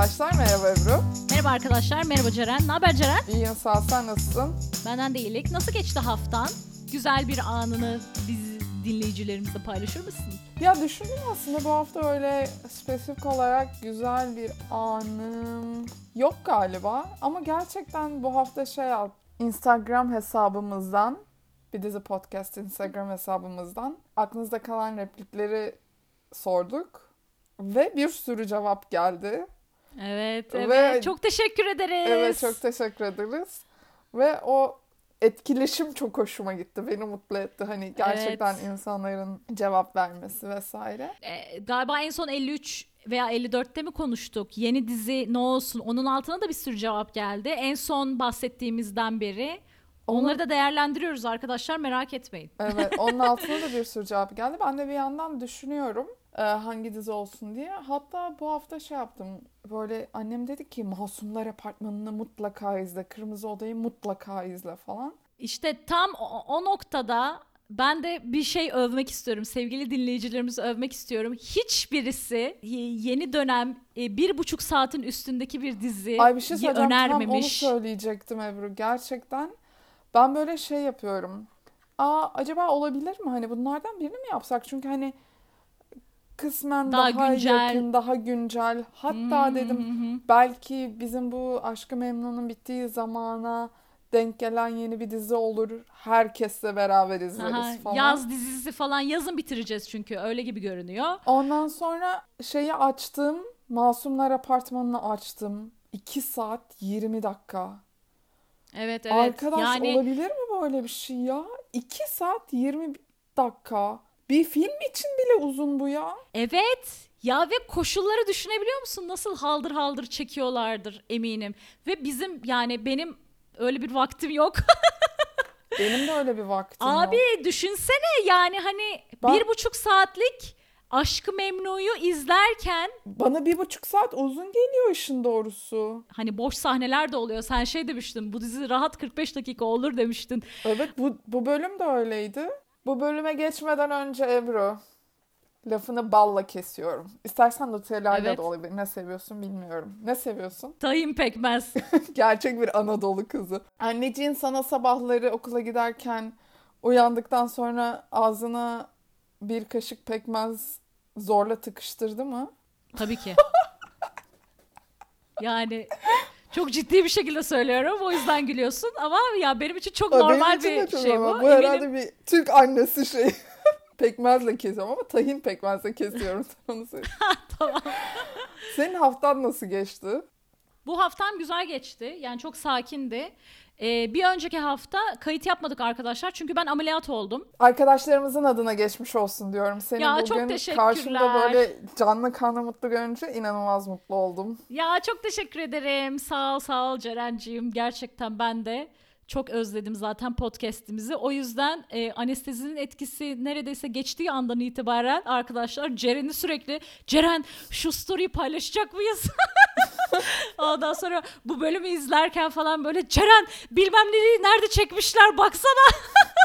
arkadaşlar, merhaba Ebru. Merhaba arkadaşlar, merhaba Ceren. Ne haber Ceren? İyiyim sağ ol, sen nasılsın? Benden de iyilik. Nasıl geçti haftan? Güzel bir anını biz dinleyicilerimizle paylaşır mısın? Ya düşündüm aslında bu hafta öyle spesifik olarak güzel bir anım yok galiba. Ama gerçekten bu hafta şey yap, Instagram hesabımızdan, bir dizi podcast Instagram hesabımızdan aklınızda kalan replikleri sorduk. Ve bir sürü cevap geldi. Evet, Ve- evet. Çok teşekkür ederiz. Evet çok teşekkür ederiz. Ve o etkileşim çok hoşuma gitti. Beni mutlu etti. Hani gerçekten Evet. insanların cevap vermesi vesaire. Ee, galiba en son 53 veya 54'te mi konuştuk? Yeni dizi ne olsun? Onun altına da bir sürü cevap geldi. En son bahsettiğimizden beri. Onları da değerlendiriyoruz arkadaşlar merak etmeyin. Evet onun altına da bir sürü cevap geldi. Ben de bir yandan düşünüyorum e, hangi dizi olsun diye. Hatta bu hafta şey yaptım. Böyle annem dedi ki Masumlar Apartmanı'nı mutlaka izle. Kırmızı Oda'yı mutlaka izle falan. İşte tam o, o noktada ben de bir şey övmek istiyorum. Sevgili dinleyicilerimizi övmek istiyorum. Hiçbirisi yeni dönem e, bir buçuk saatin üstündeki bir dizi Ay bir şey söyleyeceğim. Tam onu önermemiş. söyleyecektim Ebru. Gerçekten ben böyle şey yapıyorum. Aa acaba olabilir mi? Hani bunlardan birini mi yapsak? Çünkü hani kısmen Daha daha, güncel. yakın, daha güncel. Hatta hı dedim hı hı. belki bizim bu Aşkı Memnun'un bittiği zamana denk gelen yeni bir dizi olur. Herkesle beraber izleriz Aha, falan. Yaz dizisi falan yazın bitireceğiz çünkü öyle gibi görünüyor. Ondan sonra şeyi açtım. Masumlar Apartmanı'nı açtım. 2 saat 20 dakika. Evet evet. Arkadaş yani olabilir mi böyle bir şey ya? 2 saat 20 dakika. Bir film için bile uzun bu ya. evet. Ya ve koşulları düşünebiliyor musun? Nasıl haldır haldır çekiyorlardır eminim. Ve bizim yani benim öyle bir vaktim yok. Benim de öyle bir vaktim yok. Abi düşünsene yani hani Ben- bir buçuk saatlik Aşkı Memnu'yu izlerken Bana bir buçuk saat uzun geliyor işin doğrusu. hani boş sahneler de oluyor. Sen şey demiştin bu dizi rahat 45 dakika olur demiştin. Evet bu, bu bölüm de öyleydi. Bu bölüme geçmeden önce Ebru. Lafını balla kesiyorum. İstersen Nutella'yla Evet. da olabilir. Ne seviyorsun bilmiyorum. Ne seviyorsun? Tayin pekmez. Gerçek bir Anadolu kızı. Anneciğin sana sabahları okula giderken uyandıktan sonra ağzına bir kaşık pekmez zorla tıkıştırdı mı? Tabii ki. Yani çok ciddi bir şekilde söylüyorum. O yüzden gülüyorsun ama ya benim için çok Aa, normal benim için bir şey normal. bu. Bu Eminim- herhalde bir Türk annesi şey. Pekmezle kesiyorum ama tahin pekmezle kesiyorum. Onu tamam. Senin haftan nasıl geçti? Bu haftam güzel geçti. Yani çok sakindi. Ee, bir önceki hafta kayıt yapmadık arkadaşlar. Çünkü ben ameliyat oldum. Arkadaşlarımızın adına geçmiş olsun diyorum. Seni Ya, çok bugün teşekkürler. karşımda böyle canlı kanlı mutlu görünce inanılmaz mutlu oldum. Ya çok teşekkür ederim. Sağ ol sağ ol Ceren'ciğim. Gerçekten ben de çok özledim zaten podcast'imizi. O yüzden e, anestezinin etkisi neredeyse geçtiği andan itibaren arkadaşlar Ceren'i sürekli Ceren şu story'i paylaşacak mıyız? Ondan sonra bu bölümü izlerken falan böyle Ceren bilmem neyi nerede çekmişler baksana.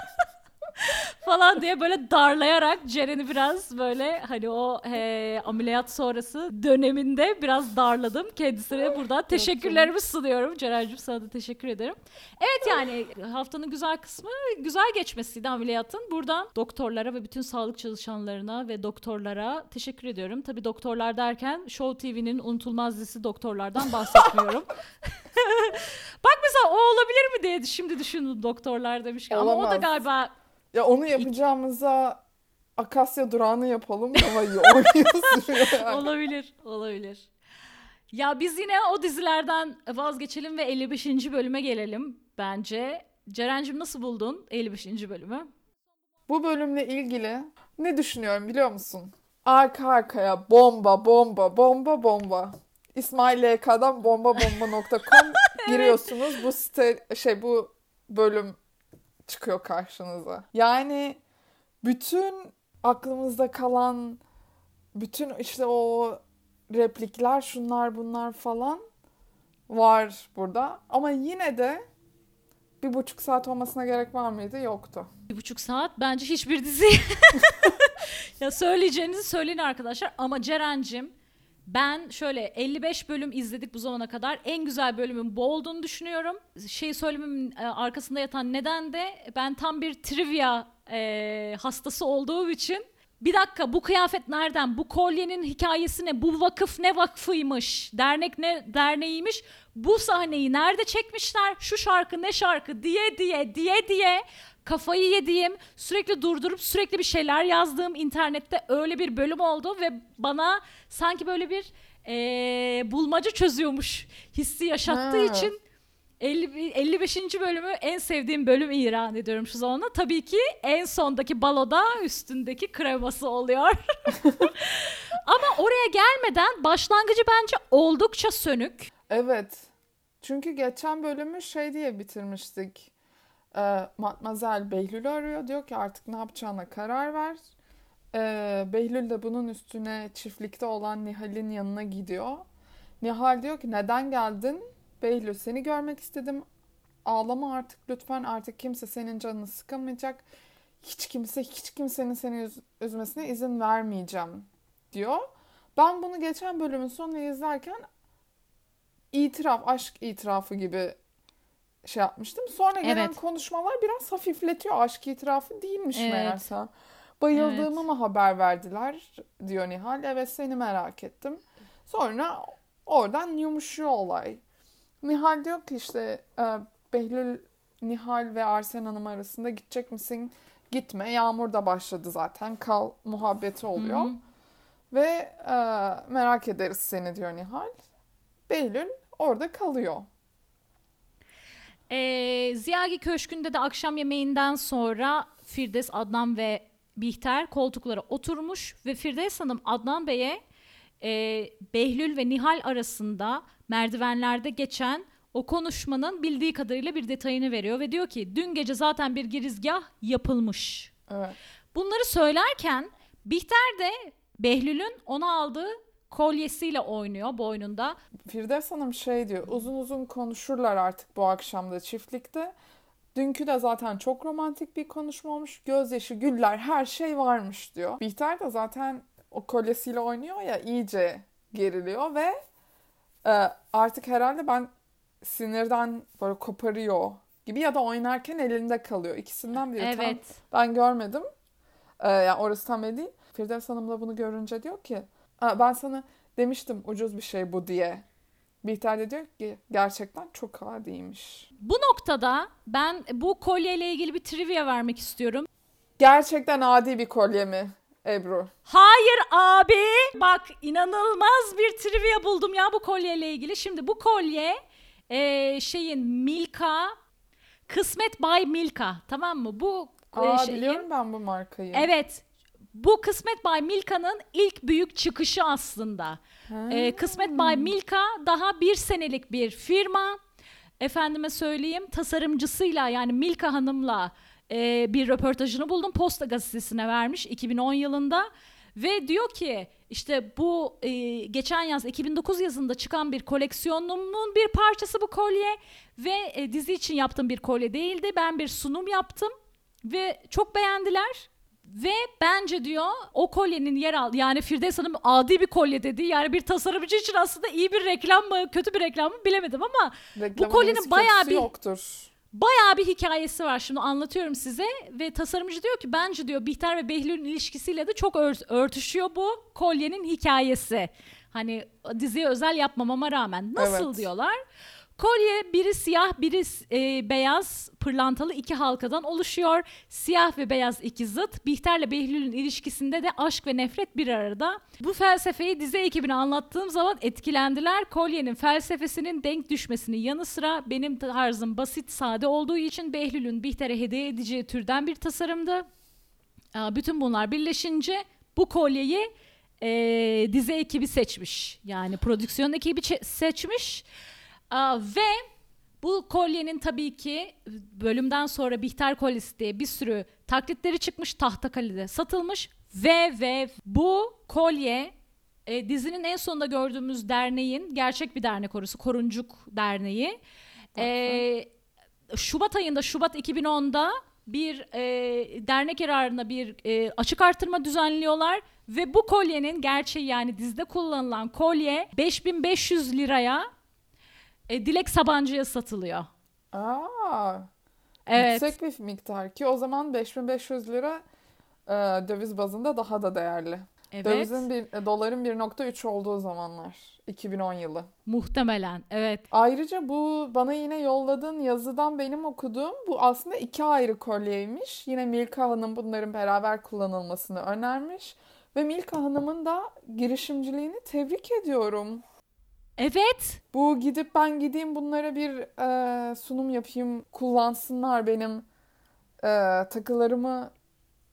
falan diye böyle darlayarak Ceren'i biraz böyle hani o he, ameliyat sonrası döneminde biraz darladım. Kendisine buradan teşekkürlerimi sunuyorum. Ceren'cim sana da teşekkür ederim. Evet yani haftanın güzel kısmı güzel geçmesiydi ameliyatın. Buradan doktorlara ve bütün sağlık çalışanlarına ve doktorlara teşekkür ediyorum. Tabii doktorlar derken Show TV'nin unutulmaz dizisi doktorlardan bahsetmiyorum. Bak mesela o olabilir mi diye şimdi düşündüm doktorlar demişken. Ama o da Olamaz. galiba Ya onu yapacağımıza Akasya durağını yapalım daha iyi oynuyorsun yani. olabilir, olabilir. Ya biz yine o dizilerden vazgeçelim ve 55. bölüme gelelim bence. Ceren'cim nasıl buldun 55. bölümü? Bu bölümle ilgili ne düşünüyorum biliyor musun? Arka arkaya bomba bomba bomba bomba. İsmail YK'dan bombabomba.com giriyorsunuz. Bu site şey bu bölüm çıkıyor karşınıza. Yani bütün aklımızda kalan bütün işte o replikler şunlar bunlar falan var burada. Ama yine de bir buçuk saat olmasına gerek var mıydı? Yoktu. Bir buçuk saat bence hiçbir dizi. ya söyleyeceğinizi söyleyin arkadaşlar ama Ceren'cim Ben şöyle 55 bölüm izledik bu zamana kadar. En güzel bölümün bu olduğunu düşünüyorum. Şey söylememin e, arkasında yatan neden de ben tam bir trivia e, hastası olduğum için bir dakika bu kıyafet nereden? Bu kolyenin hikayesi ne? Bu vakıf ne vakfıymış? Dernek ne derneğiymiş? Bu sahneyi nerede çekmişler? Şu şarkı ne şarkı diye diye diye diye kafayı yediğim, sürekli durdurup sürekli bir şeyler yazdığım internette öyle bir bölüm oldu ve bana sanki böyle bir eee, bulmaca çözüyormuş hissi yaşattığı Ha. için 50, 55. bölümü en sevdiğim bölüm ilan ediyorum şu zamanda. Tabii ki en sondaki baloda üstündeki kreması oluyor. Ama oraya gelmeden başlangıcı bence oldukça sönük. Evet. Çünkü geçen bölümü şey diye bitirmiştik. Ee, Matmazel Behlül'ü arıyor. Diyor ki artık ne yapacağına karar ver. Ee, Behlül de bunun üstüne çiftlikte olan Nihal'in yanına gidiyor. Nihal diyor ki neden geldin? Behlül seni görmek istedim. Ağlama artık lütfen. Artık kimse senin canını sıkamayacak. Hiç kimse hiç kimsenin seni üz- üzmesine izin vermeyeceğim diyor. Ben bunu geçen bölümün sonunu izlerken itiraf, aşk itirafı gibi şey yapmıştım. Sonra gelen Evet. konuşmalar biraz hafifletiyor. Aşk itirafı değilmiş Evet. meğerse. Bayıldığımı mı haber verdiler diyor Nihal. Evet seni merak ettim. Sonra oradan yumuşuyor olay. Nihal diyor ki işte e, Behlül, Nihal ve Arsen Hanım arasında gidecek misin? Gitme. Yağmur da başladı zaten. Kal muhabbeti oluyor. Hı hı. Ve e, merak ederiz seni diyor Nihal. Behlül orada kalıyor. Ee, Ziyagi Köşkü'nde de akşam yemeğinden sonra Firdevs, Adnan ve Bihter koltuklara oturmuş ve Firdevs Hanım Adnan Bey'e e, Behlül ve Nihal arasında merdivenlerde geçen o konuşmanın bildiği kadarıyla bir detayını veriyor ve diyor ki dün gece zaten bir girizgah yapılmış. Evet. Bunları söylerken Bihter de Behlül'ün ona aldığı kolyesiyle oynuyor boynunda. Firdevs Hanım şey diyor. Uzun uzun konuşurlar artık bu akşam da çiftlikte. Dünkü de zaten çok romantik bir konuşma olmuş. Gözyaşı, güller, her şey varmış diyor. Bihter de zaten o kolyesiyle oynuyor ya iyice geriliyor ve e, artık herhalde ben sinirden böyle koparıyor gibi ya da oynarken elinde kalıyor. İkisinden biri. Tam Evet. Ben görmedim. Ee, yani orası tam değil. Firdevs Hanım da bunu görünce diyor ki "Aa, ben sana demiştim ucuz bir şey bu diye. Bihter de diyor ki gerçekten çok adiymiş. Bu noktada ben bu kolyeyle ilgili bir trivia vermek istiyorum. Gerçekten adi bir kolye mi Ebru? Hayır abi. Bak inanılmaz bir trivia buldum ya bu kolyeyle ilgili. Şimdi bu kolye e, şeyin Milka Kısmet Bay Milka tamam mı? Bu e, Aa şeyin- biliyorum ben bu markayı. Evet. Bu Kısmet Bay Milka'nın ilk büyük çıkışı aslında. Ee, Kısmet Bay Milka daha bir senelik bir firma. Efendime söyleyeyim tasarımcısıyla yani Milka Hanım'la e, bir röportajını buldum. Posta gazetesine vermiş 2010 yılında. Ve diyor ki işte bu e, geçen yaz 2009 yazında çıkan bir koleksiyonumun bir parçası bu kolye. Ve e, dizi için yaptığım bir kolye değildi. Ben bir sunum yaptım ve çok beğendiler. Ve bence diyor o kolyenin yer al yani Firdevs Hanım adi bir kolye dedi. Yani bir tasarımcı için aslında iyi bir reklam mı kötü bir reklam mı bilemedim ama Reklamın kolyenin iyisi bayağı bir- yoktur. bayağı bir hikayesi var. Şimdi anlatıyorum size ve tasarımcı diyor ki bence diyor Bihter ve Behlül'ün ilişkisiyle de çok ör- örtüşüyor bu kolyenin hikayesi. Hani diziye özel yapmamama rağmen nasıl Evet. diyorlar? Kolye biri siyah biri e, beyaz pırlantalı iki halkadan oluşuyor. Siyah ve beyaz iki zıt. Bihter'le Behlül'ün ilişkisinde de aşk ve nefret bir arada. Bu felsefeyi dizi ekibine anlattığım zaman etkilendiler. Kolyenin felsefesinin denk düşmesinin yanı sıra benim tarzım basit sade olduğu için Behlül'ün Bihter'e hediye edeceği türden bir tasarımdı. Bütün bunlar birleşince bu kolyeyi e, dizi ekibi seçmiş. Yani prodüksiyon ekibi seçmiş. Aa, ve bu kolyenin tabii ki bölümden sonra Bihter kolyesi diye bir sürü taklitleri çıkmış. Tahtakale'de satılmış. Ve ve bu kolye e, dizinin en sonunda gördüğümüz derneğin gerçek bir dernek orası. Koruncuk Derneği. E, Şubat ayında Şubat 2010'da bir e, dernek yararına bir e, açık artırma düzenliyorlar ve bu kolyenin gerçeği yani dizde kullanılan kolye 5500 liraya e, Dilek Sabancı'ya satılıyor. Aa, Evet. yüksek bir miktar ki o zaman 5500 lira e, döviz bazında daha da değerli. Evet. Dövizin bir, e, doların 1.3 olduğu zamanlar. 2010 yılı. Muhtemelen. Evet. Ayrıca bu bana yine yolladığın yazıdan benim okuduğum bu aslında iki ayrı kolyeymiş. Yine Milka Hanım bunların beraber kullanılmasını önermiş. Ve Milka Hanım'ın da girişimciliğini tebrik ediyorum. Evet. Bu gidip ben gideyim bunlara bir e, sunum yapayım, kullansınlar benim e, takılarımı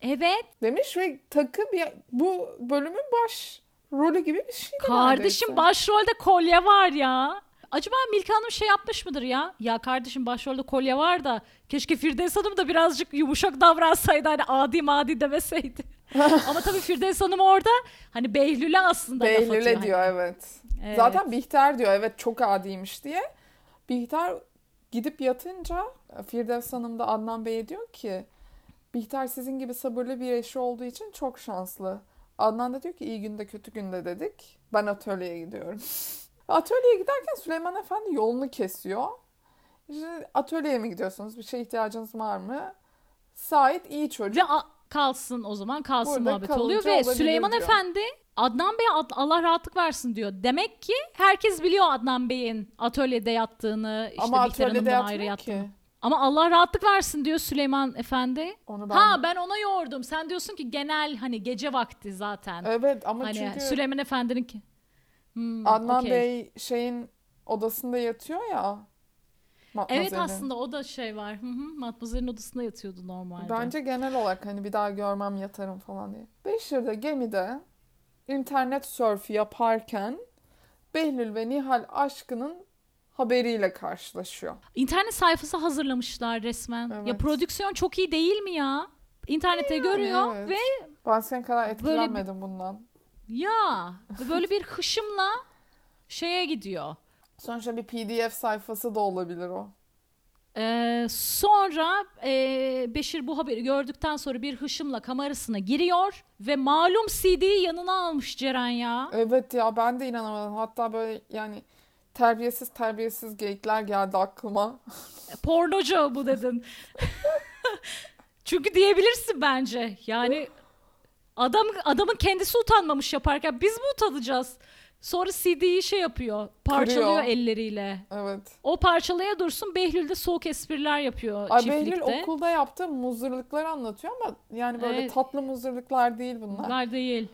Evet. demiş ve takı bir, bu bölümün baş rolü gibi bir şey Kardeşim neredeyse. başrolde kolye var ya. Acaba Milka Hanım şey yapmış mıdır ya? Ya kardeşim başrolde kolye var da keşke Firdevs Hanım da birazcık yumuşak davransaydı hani adi madi demeseydi. Ama tabii Firdevs Hanım orada hani Behlül'e aslında laf atıyor. Behlül'e hani. diyor evet. Evet. Zaten Bihter diyor evet çok adiymiş diye. Bihter gidip yatınca Firdevs Hanım da Adnan Bey'e diyor ki Bihter sizin gibi sabırlı bir eşi olduğu için çok şanslı. Adnan da diyor ki iyi günde kötü günde dedik. Ben atölyeye gidiyorum. atölyeye giderken Süleyman Efendi yolunu kesiyor. İşte atölyeye mi gidiyorsunuz? Bir şeye ihtiyacınız var mı? Sait iyi çocuk. Ve a- kalsın o zaman kalsın Burada muhabbet oluyor ve Süleyman diyor. Efendi Adnan Bey'e Allah rahatlık versin diyor. Demek ki herkes biliyor Adnan Bey'in atölyede yattığını, işte Ama Bihter atölyede ayrı yattığını. ki. Ama Allah rahatlık versin diyor Süleyman Efendi. Onu ben... Ha ben ona yordum. Sen diyorsun ki genel hani gece vakti zaten. Evet ama hani çünkü... Süleyman Efendi'nin ki. Hmm, Adnan okey. Bey şeyin odasında yatıyor ya. Evet aslında o da şey var. Matmazel'in odasında yatıyordu normalde. Bence genel olarak hani bir daha görmem yatarım falan diye. Beşir'de gemide internet sörfü yaparken Behlül ve Nihal aşkının haberiyle karşılaşıyor. İnternet sayfası hazırlamışlar resmen. Ya Evet. prodüksiyon çok iyi değil mi ya? İnternette görüyor evet. ve Ben senin kadar bir- etkilenmedim bundan. ya böyle bir hışımla şeye gidiyor. Sonuçta bir pdf sayfası da olabilir o. Ee, sonra e, Beşir bu haberi gördükten sonra bir hışımla kamerasına giriyor ve malum CD'yi yanına almış Ceren ya. Evet ya ben de inanamadım. Hatta böyle yani terbiyesiz terbiyesiz geyikler geldi aklıma. Pornocu bu dedin. Çünkü diyebilirsin bence. Yani adam adamın kendisi utanmamış yaparken biz mi utanacağız? Sonra CD'yi şey yapıyor. Parçalıyor Kırıyor. elleriyle. Evet. O parçalaya dursun Behlül de soğuk espriler yapıyor Ay çiftlikte. Behlül okulda yaptığı muzırlıkları anlatıyor ama yani böyle Evet. tatlı muzırlıklar değil bunlar. Bunlar değil.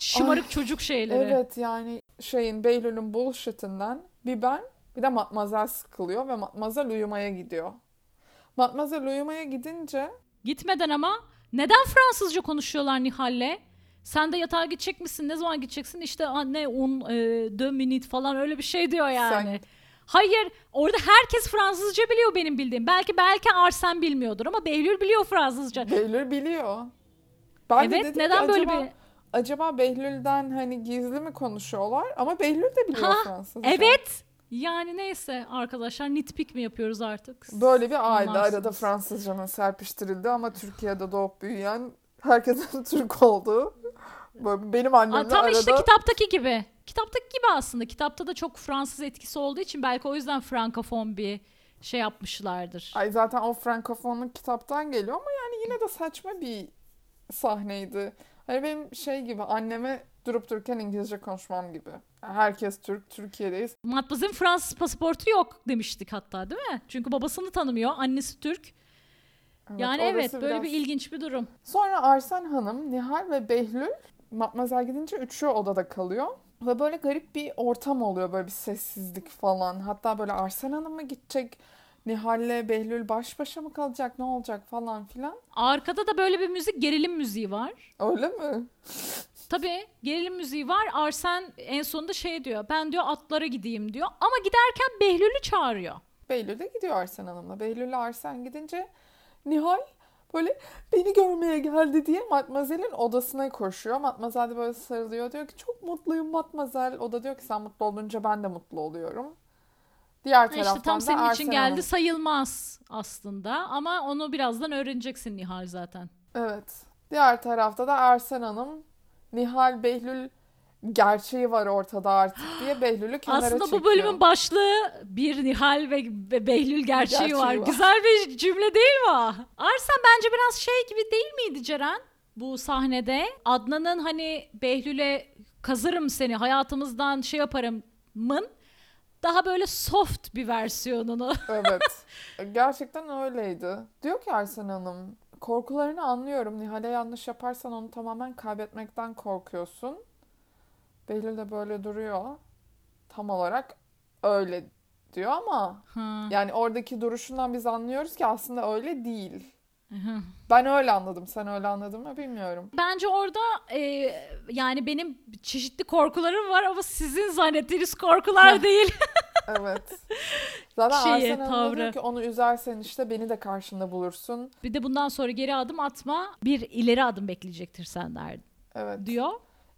Şımarık çocuk şeyleri. Evet yani şeyin Behlül'ün bullshitinden bir ben bir de Matmazel sıkılıyor ve Matmazel uyumaya gidiyor. Matmazel uyumaya gidince Gitmeden ama neden Fransızca konuşuyorlar Nihal'le? Sen de yatağa gidecek misin? Ne zaman gideceksin? İşte anne un, e, deux minutes falan öyle bir şey diyor yani. Sen- Hayır, orada herkes Fransızca biliyor benim bildiğim. Belki belki Arsen bilmiyordur ama Behlül biliyor Fransızca. Behlül biliyor. Ben de evet, dedim ki neden böyle acaba, bir acaba Behlül'den hani gizli mi konuşuyorlar? Ama Behlül de biliyor Ha, Fransızca. Evet. Yani neyse arkadaşlar nitpik mi yapıyoruz artık? Böyle bir aile Anlarsınız. arada Fransızcanın serpiştirildi ama Türkiye'de doğup büyüyen herkesin Türk olduğu. Böyle benim Aa, annemle tam arada işte kitaptaki gibi. Kitaptaki gibi aslında. Kitapta da çok Fransız etkisi olduğu için belki o yüzden frankofon bir şey yapmışlardır. Ay zaten o frankofonluk kitaptan geliyor ama yani yine de saçma bir sahneydi. Hani benim şey gibi anneme durup dururken İngilizce konuşmam gibi. Herkes Türk, Türkiye'deyiz. Matmazel'in Fransız pasaportu yok demiştik hatta değil mi? Çünkü babasını tanımıyor, annesi Türk. Yani orası evet böyle biraz- bir ilginç bir durum. Sonra Arsen Hanım, Nihal ve Behlül Matmazel gidince üçü odada kalıyor. Ve böyle garip bir ortam oluyor. Böyle bir sessizlik falan. Hatta böyle Arsen Hanım mı gidecek? Nihal'le Behlül baş başa mı kalacak? Ne olacak falan filan. Arkada da böyle bir müzik, gerilim müziği var. Öyle mi? Tabii gerilim müziği var. Arsen en sonunda şey diyor. Ben diyor atlara gideyim diyor. Ama giderken Behlül'ü çağırıyor. Behlül de gidiyor Arsen Hanım'la. Behlül'le Arsen gidince Nihal böyle beni görmeye geldi diye Matmazel'in odasına koşuyor. Matmazel de böyle sarılıyor. Diyor ki çok mutluyum Matmazel. O da diyor ki sen mutlu olunca ben de mutlu oluyorum. Diğer Ha İşte taraftan tam da senin için Arsen geldi sayılmaz aslında ama onu birazdan öğreneceksin Nihal zaten. Evet. Diğer tarafta da Arsen Hanım, Nihal Behlül gerçeği var ortada artık diye Behlül'ü kenara Aslında çekiyor. bu bölümün başlığı bir Nihal ve Be- Behlül gerçeği, Gerçeği var. var. Güzel bir cümle değil mi? o? Arsen bence biraz şey gibi değil miydi Ceren? Bu sahnede Adnan'ın hani Behlül'e kazırım seni hayatımızdan şey yaparımın daha böyle soft bir versiyonunu. Evet. Gerçekten öyleydi. Diyor ki Arsen Hanım, korkularını anlıyorum. Nihal'e yanlış yaparsan onu tamamen kaybetmekten korkuyorsun. Behlül de böyle duruyor. Tam olarak öyle diyor ama Ha. yani oradaki duruşundan biz anlıyoruz ki aslında öyle değil. Hı. Ben öyle anladım. Sen öyle anladın mı bilmiyorum. Bence orada e, yani benim çeşitli korkularım var ama sizin zannettiğiniz korkular değil. Evet. Zaten Şeyi, Arsen Hanım da tavrı. ki onu üzersen işte beni de karşında bulursun. Bir de bundan sonra geri adım atma, bir ileri adım bekleyecektir senden Evet. diyor.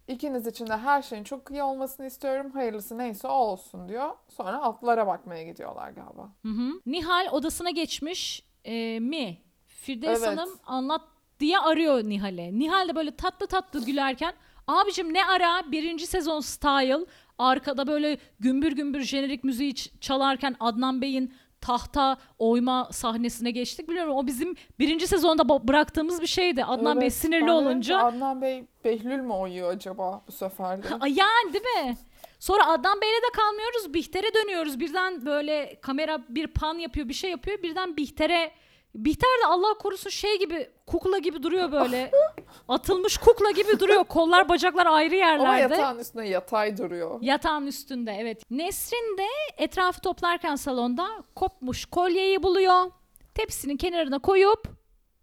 İkiniz için de her şeyin çok iyi olmasını istiyorum. Hayırlısı neyse o olsun diyor. Sonra atlara bakmaya gidiyorlar galiba. Hı hı. Nihal odasına geçmiş e, mi? Firdevs Evet. Hanım anlat diye arıyor Nihal'e. Nihal de böyle tatlı tatlı gülerken abicim ne ara birinci sezon style arkada böyle gümbür gümbür jenerik müziği çalarken Adnan Bey'in tahta oyma sahnesine geçtik. Biliyorum o bizim birinci sezonda bıraktığımız bir şeydi. Adnan Bey Evet, sinirli ben dedim ki, olunca. Adnan Bey Behlül mü oyuyor acaba bu sefer de? Yani değil mi? Sonra Adnan Bey'le de kalmıyoruz. Bihter'e dönüyoruz. Birden böyle kamera bir pan yapıyor, bir şey yapıyor. Birden Bihter'e Bihter de Allah korusun şey gibi kukla gibi duruyor böyle. Atılmış kukla gibi duruyor. Kollar bacaklar ayrı Ama yerlerde. yatağın üstünde yatay duruyor. Yatağın üstünde evet. Nesrin de etrafı toplarken salonda kopmuş kolyeyi buluyor. Tepsinin kenarına koyup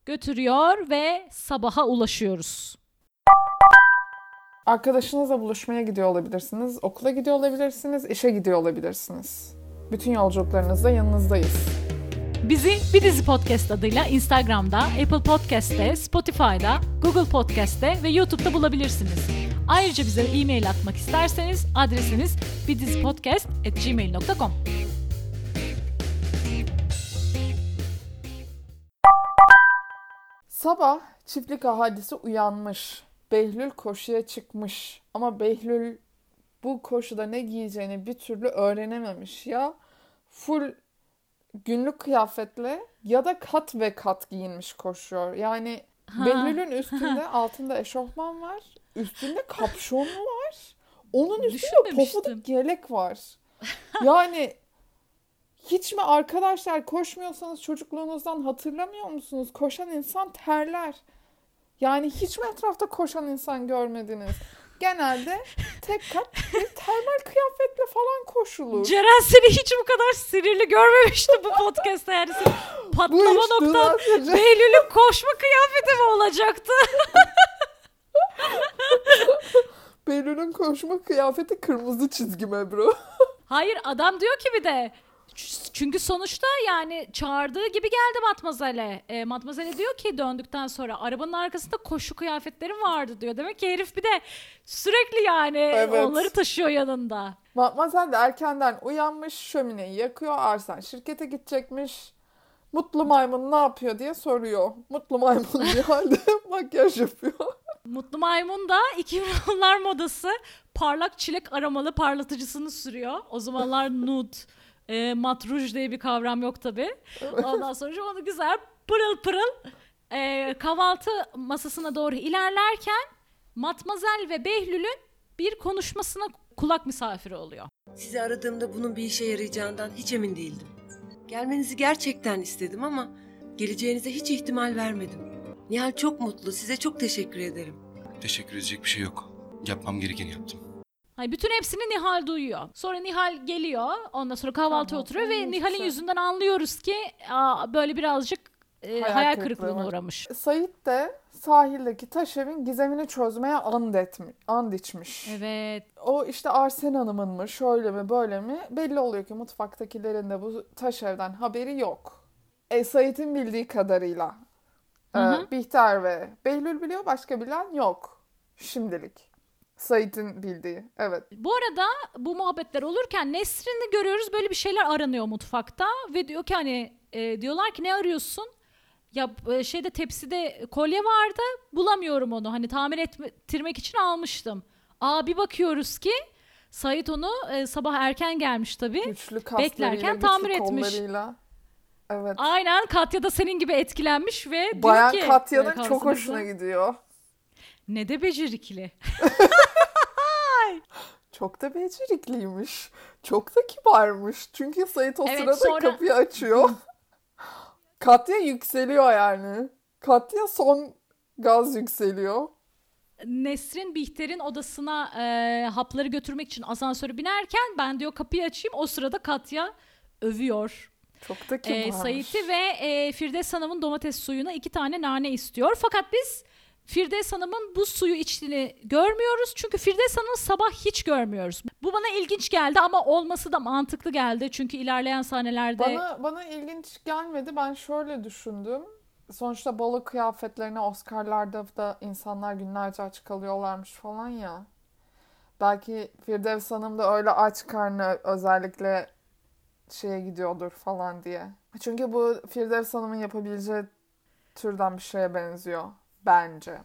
götürüyor ve sabaha ulaşıyoruz. Arkadaşınızla buluşmaya gidiyor olabilirsiniz. Okula gidiyor olabilirsiniz. işe gidiyor olabilirsiniz. Bütün yolculuklarınızda yanınızdayız. Bizi Bir Dizi Podcast adıyla Instagram'da, Apple Podcast'te, Spotify'da, Google Podcast'te ve YouTube'da bulabilirsiniz. Ayrıca bize e-mail atmak isterseniz adresimiz bidizipodcast.gmail.com Sabah çiftlik ahadisi uyanmış. Behlül koşuya çıkmış. Ama Behlül bu koşuda ne giyeceğini bir türlü öğrenememiş. Ya full günlük kıyafetle ya da kat ve kat giyinmiş koşuyor. Yani Ha. Behlül'ün üstünde altında eşofman var. Üstünde kapşonlu var. Onun üstünde pofuduk yelek var. Yani hiç mi arkadaşlar koşmuyorsanız çocukluğunuzdan hatırlamıyor musunuz? Koşan insan terler. Yani hiç mi etrafta koşan insan görmediniz? Genelde tek kat bir termal kıyafetle falan koşulur. Ceren seni hiç bu kadar sinirli görmemiştim bu podcast'ta yani. Senin patlama noktan Behlül'ün koşma kıyafeti mi olacaktı? Behlül'ün koşma kıyafeti kırmızı çizgi Ebru. Hayır adam diyor ki bir de çünkü sonuçta yani çağırdığı gibi geldi Matmazel'e. E, Matmazel'e diyor ki döndükten sonra arabanın arkasında koşu kıyafetlerim vardı diyor. Demek ki herif bir de sürekli yani Evet. onları taşıyor yanında. Matmazel de erkenden uyanmış, şömineyi yakıyor. Arsen şirkete gidecekmiş. Mutlu maymun ne yapıyor diye soruyor. Mutlu maymun bir halde makyaj yapıyor. Mutlu Maymun da 2010'lar modası parlak çilek aramalı parlatıcısını sürüyor. O zamanlar nude, e, mat ruj diye bir kavram yok tabi. Ondan sonra onu güzel pırıl pırıl e, kahvaltı masasına doğru ilerlerken Matmazel ve Behlül'ün bir konuşmasına kulak misafiri oluyor. Sizi aradığımda bunun bir işe yarayacağından hiç emin değildim. Gelmenizi gerçekten istedim ama geleceğinize hiç ihtimal vermedim. Nihal çok mutlu. Size çok teşekkür ederim. Teşekkür edecek bir şey yok. Yapmam gerekeni yaptım. Hayır, bütün hepsini Nihal duyuyor. Sonra Nihal geliyor. Ondan sonra kahvaltıya oturuyor ve Nihal'in yüzünden anlıyoruz ki aa, böyle birazcık e, Hayal hayal, kırıklığı kırıklığına var. uğramış. Sait de sahildeki taş evin gizemini çözmeye and, etmi, and içmiş. Evet. O işte Arsen Hanım'ın mı şöyle mi böyle mi belli oluyor ki mutfaktakilerin de bu taş evden haberi yok. E, Sait'in bildiği kadarıyla e, Hı hı. Bihter ve Behlül biliyor başka bilen yok şimdilik. Sait'in bildiği. Evet. Bu arada bu muhabbetler olurken Nesrin'i görüyoruz böyle bir şeyler aranıyor mutfakta ve diyor ki hani e, diyorlar ki ne arıyorsun? Ya e, şeyde tepside kolye vardı bulamıyorum onu hani tamir ettirmek için almıştım. Aa bir bakıyoruz ki Sait onu e, sabah erken gelmiş tabii. Güçlü Beklerken güçlü tamir etmiş. kollarıyla. Evet. Aynen Katya da senin gibi etkilenmiş ve Bayan diyor ki Katya'nın böyle çok hoşuna gidiyor. Ne de becerikli. Çok da becerikliymiş. Çok da kibarmış. Çünkü Sait o Evet, sırada sonra- kapıyı açıyor. Katya yükseliyor yani. Katya son gaz yükseliyor. Nesrin Bihter'in odasına e, hapları götürmek için asansöre binerken ben diyor kapıyı açayım. O sırada Katya övüyor. Çok da E, kibarmış. Sait'i ve e, Firdevs Hanım'ın domates suyuna iki tane nane istiyor. Fakat biz Firdevs Hanım'ın bu suyu içtiğini görmüyoruz. Çünkü Firdevs Hanım'ı sabah hiç görmüyoruz. Bu bana ilginç geldi ama olması da mantıklı geldi. Çünkü ilerleyen sahnelerde Bana, bana ilginç gelmedi. Ben şöyle düşündüm. Sonuçta balo kıyafetlerine Oscar'larda da insanlar günlerce aç kalıyorlarmış falan ya. Belki Firdevs Hanım da öyle aç karnı özellikle şeye gidiyordur falan diye. Çünkü bu Firdevs Hanım'ın yapabileceği türden bir şeye benziyor bence.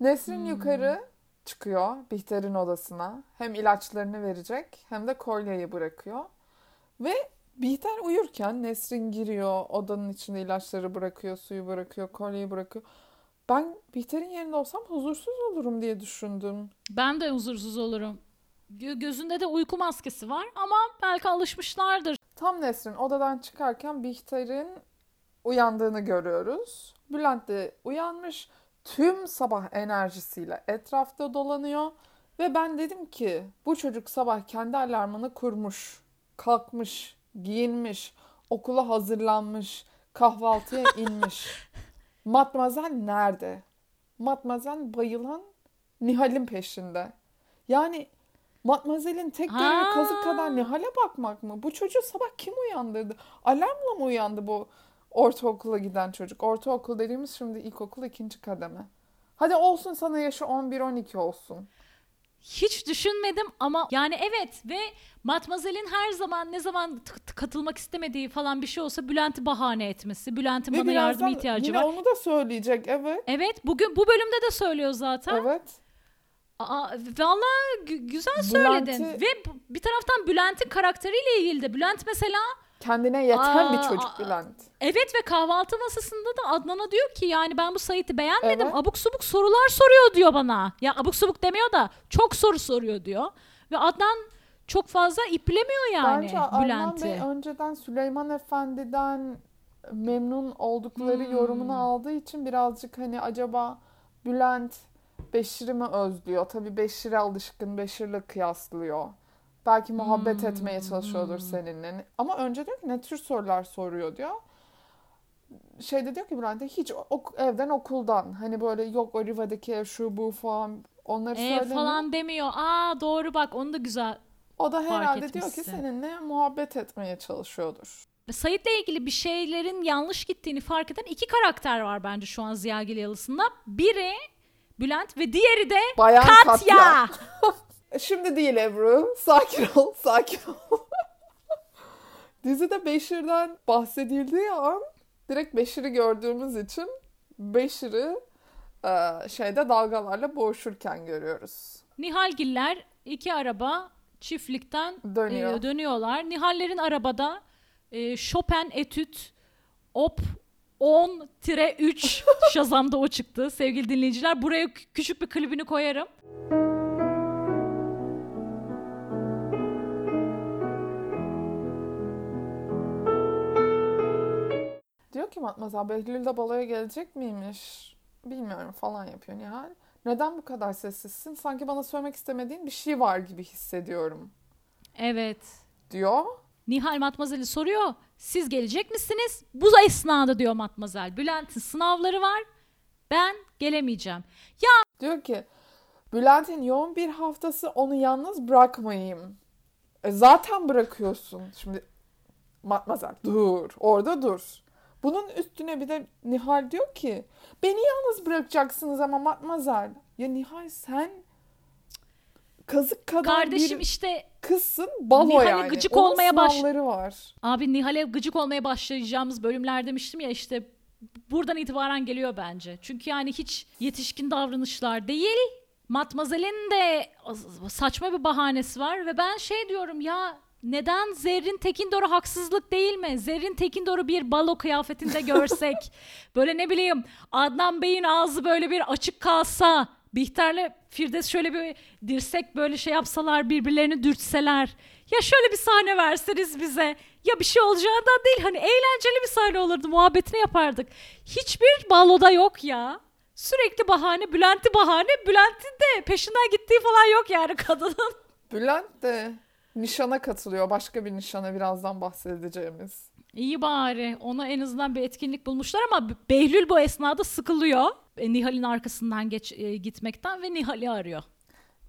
Nesrin yukarı çıkıyor Bihter'in odasına. Hem ilaçlarını verecek hem de kolyeyi bırakıyor. Ve Bihter uyurken Nesrin giriyor, odanın içinde ilaçları bırakıyor, suyu bırakıyor, kolyeyi bırakıyor. Ben Bihter'in yerinde olsam huzursuz olurum diye düşündüm. ben de huzursuz olurum. Gö- gözünde de uyku maskesi var ama belki alışmışlardır. Tam Nesrin odadan çıkarken Bihter'in uyandığını görüyoruz. Bülent de uyanmış. Tüm sabah enerjisiyle etrafta dolanıyor. Ve ben dedim ki bu çocuk sabah kendi alarmını kurmuş. Kalkmış, giyinmiş, okula hazırlanmış, kahvaltıya inmiş. Matmazel nerede? Matmazel bayılan Nihal'in peşinde. Yani Matmazel'in tek görevi kazık kadar Nihal'e bakmak mı? Bu çocuğu sabah kim uyandırdı? Alarmla mı uyandı bu ortaokula giden çocuk? Ortaokul dediğimiz şimdi ilkokul ikinci kademe. Hadi olsun sana yaşı 11-12 olsun. Hiç düşünmedim ama yani evet ve Matmazel'in her zaman ne zaman t- t- katılmak istemediği falan bir şey olsa Bülent'i bahane etmesi. Bülent'in Ve bana yardıma birazdan ihtiyacı yine var. onu da söyleyecek evet. Evet bugün bu bölümde de söylüyor zaten. Evet. Aa, valla gü- güzel söyledin. Bülent'i- Ve bu- bir taraftan Bülent'in karakteriyle ilgili de. Bülent mesela Kendine yeten bir Aa, çocuk aa. Bülent. evet ve kahvaltı masasında da Adnan'a diyor ki yani ben bu Sait'i beğenmedim. Evet. Abuk subuk sorular soruyor diyor bana. Ya abuk subuk demiyor da çok soru soruyor diyor. Ve Adnan çok fazla iplemiyor yani Bence Bülent'i. Bey önceden Süleyman Efendi'den memnun oldukları Hmm. yorumunu aldığı için birazcık hani acaba Bülent Beşir'i mi özlüyor? Tabii Beşir'e alışkın, Beşir'le kıyaslıyor. Belki muhabbet Hmm. etmeye çalışıyordur seninle. Ama önce diyor ki ne tür sorular soruyor diyor. Şeyde diyor ki Bülent'e hiç ok- evden okuldan. Hani böyle yok o Riva'daki ev şu bu falan onları E, söylemiyor. falan demiyor. Aa doğru bak onu da güzel. O da fark herhalde diyor ki seninle muhabbet etmeye çalışıyordur. Sait'le ilgili bir şeylerin yanlış gittiğini fark eden iki karakter var bence şu an Ziyagil Yalısı'nda. Biri Bülent ve diğeri de Bayan Katya. Katya. Şimdi değil Ebru. Sakin ol, sakin ol. Dizide Beşir'den bahsedildiği an direkt Beşir'i gördüğümüz için Beşir'i e, şeyde dalgalarla boğuşurken görüyoruz. Nihalgiller iki araba çiftlikten Dönüyor. e, dönüyorlar. Nihallerin arabada e, Chopin Etüt Op 10-3 Shazam'da o çıktı sevgili dinleyiciler. Buraya kü- küçük bir klibini koyarım. Ki Matmazel Behlül de baloya gelecek miymiş? Bilmiyorum falan yapıyor Nihal. Neden bu kadar sessizsin? Sanki bana söylemek istemediğin bir şey var gibi hissediyorum Evet. diyor. Nihal Matmazel'i soruyor. Siz gelecek misiniz? Bu esnada diyor Matmazel. Bülent'in sınavları var. Ben gelemeyeceğim. Diyor ki Bülent'in yoğun bir haftası onu yalnız bırakmayayım. E, zaten bırakıyorsun. Şimdi Matmazel dur orada dur. Bunun üstüne bir de Nihal diyor ki beni yalnız bırakacaksınız ama Matmazel. Ya Nihal sen kazık kadar Kardeşim bir işte kızsın balo Nihal'e yani. gıcık Onun olmaya baş- var. Abi Nihal'e gıcık olmaya başlayacağımız bölümler demiştim ya işte buradan itibaren geliyor bence. Çünkü yani hiç yetişkin davranışlar değil. Matmazel'in de saçma bir bahanesi var ve ben şey diyorum ya neden Zerrin Tekindor'u haksızlık değil mi? Zerrin Tekindor'u bir balo kıyafetinde görsek böyle ne bileyim Adnan Bey'in ağzı böyle bir açık kalsa Bihter'le Firdevs şöyle bir dirsek böyle şey yapsalar birbirlerini dürtseler. Ya şöyle bir sahne verseniz bize. Ya bir şey olacağından değil hani eğlenceli bir sahne olurdu muhabbetini yapardık. Hiçbir baloda yok ya. Sürekli bahane, Bülent'i bahane, Bülent'in de peşinden gittiği falan yok yani kadının. Bülent de nişana katılıyor. Başka bir nişana birazdan bahsedeceğimiz. İyi bari ona en azından bir etkinlik bulmuşlar ama Behlül bu esnada sıkılıyor. E, Nihal'in arkasından geç, e, gitmekten ve Nihal'i arıyor.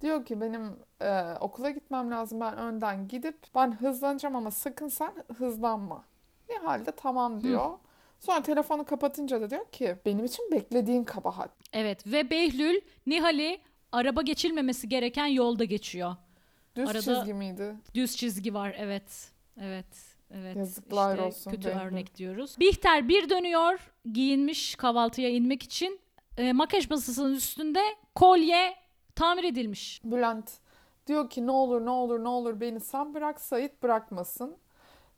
Diyor ki benim e, okula gitmem lazım. Ben önden gidip ben hızlanacağım ama sakın sen hızlanma. Nihal de tamam diyor. Sonra telefonu kapatınca da diyor ki benim için beklediğin kabahat. Evet ve Behlül Nihal'i araba geçilmemesi gereken yolda geçiyor. Düz Arada- çizgi miydi? Düz çizgi var evet. Evet. Evet. Yazıklar İşte olsun Kötü örnek diyoruz. Bihter bir dönüyor giyinmiş kahvaltıya inmek için. E, makyaj masasının üstünde kolye tamir edilmiş. Bülent diyor ki ne olur ne olur ne olur beni sen bırak Sait bırakmasın.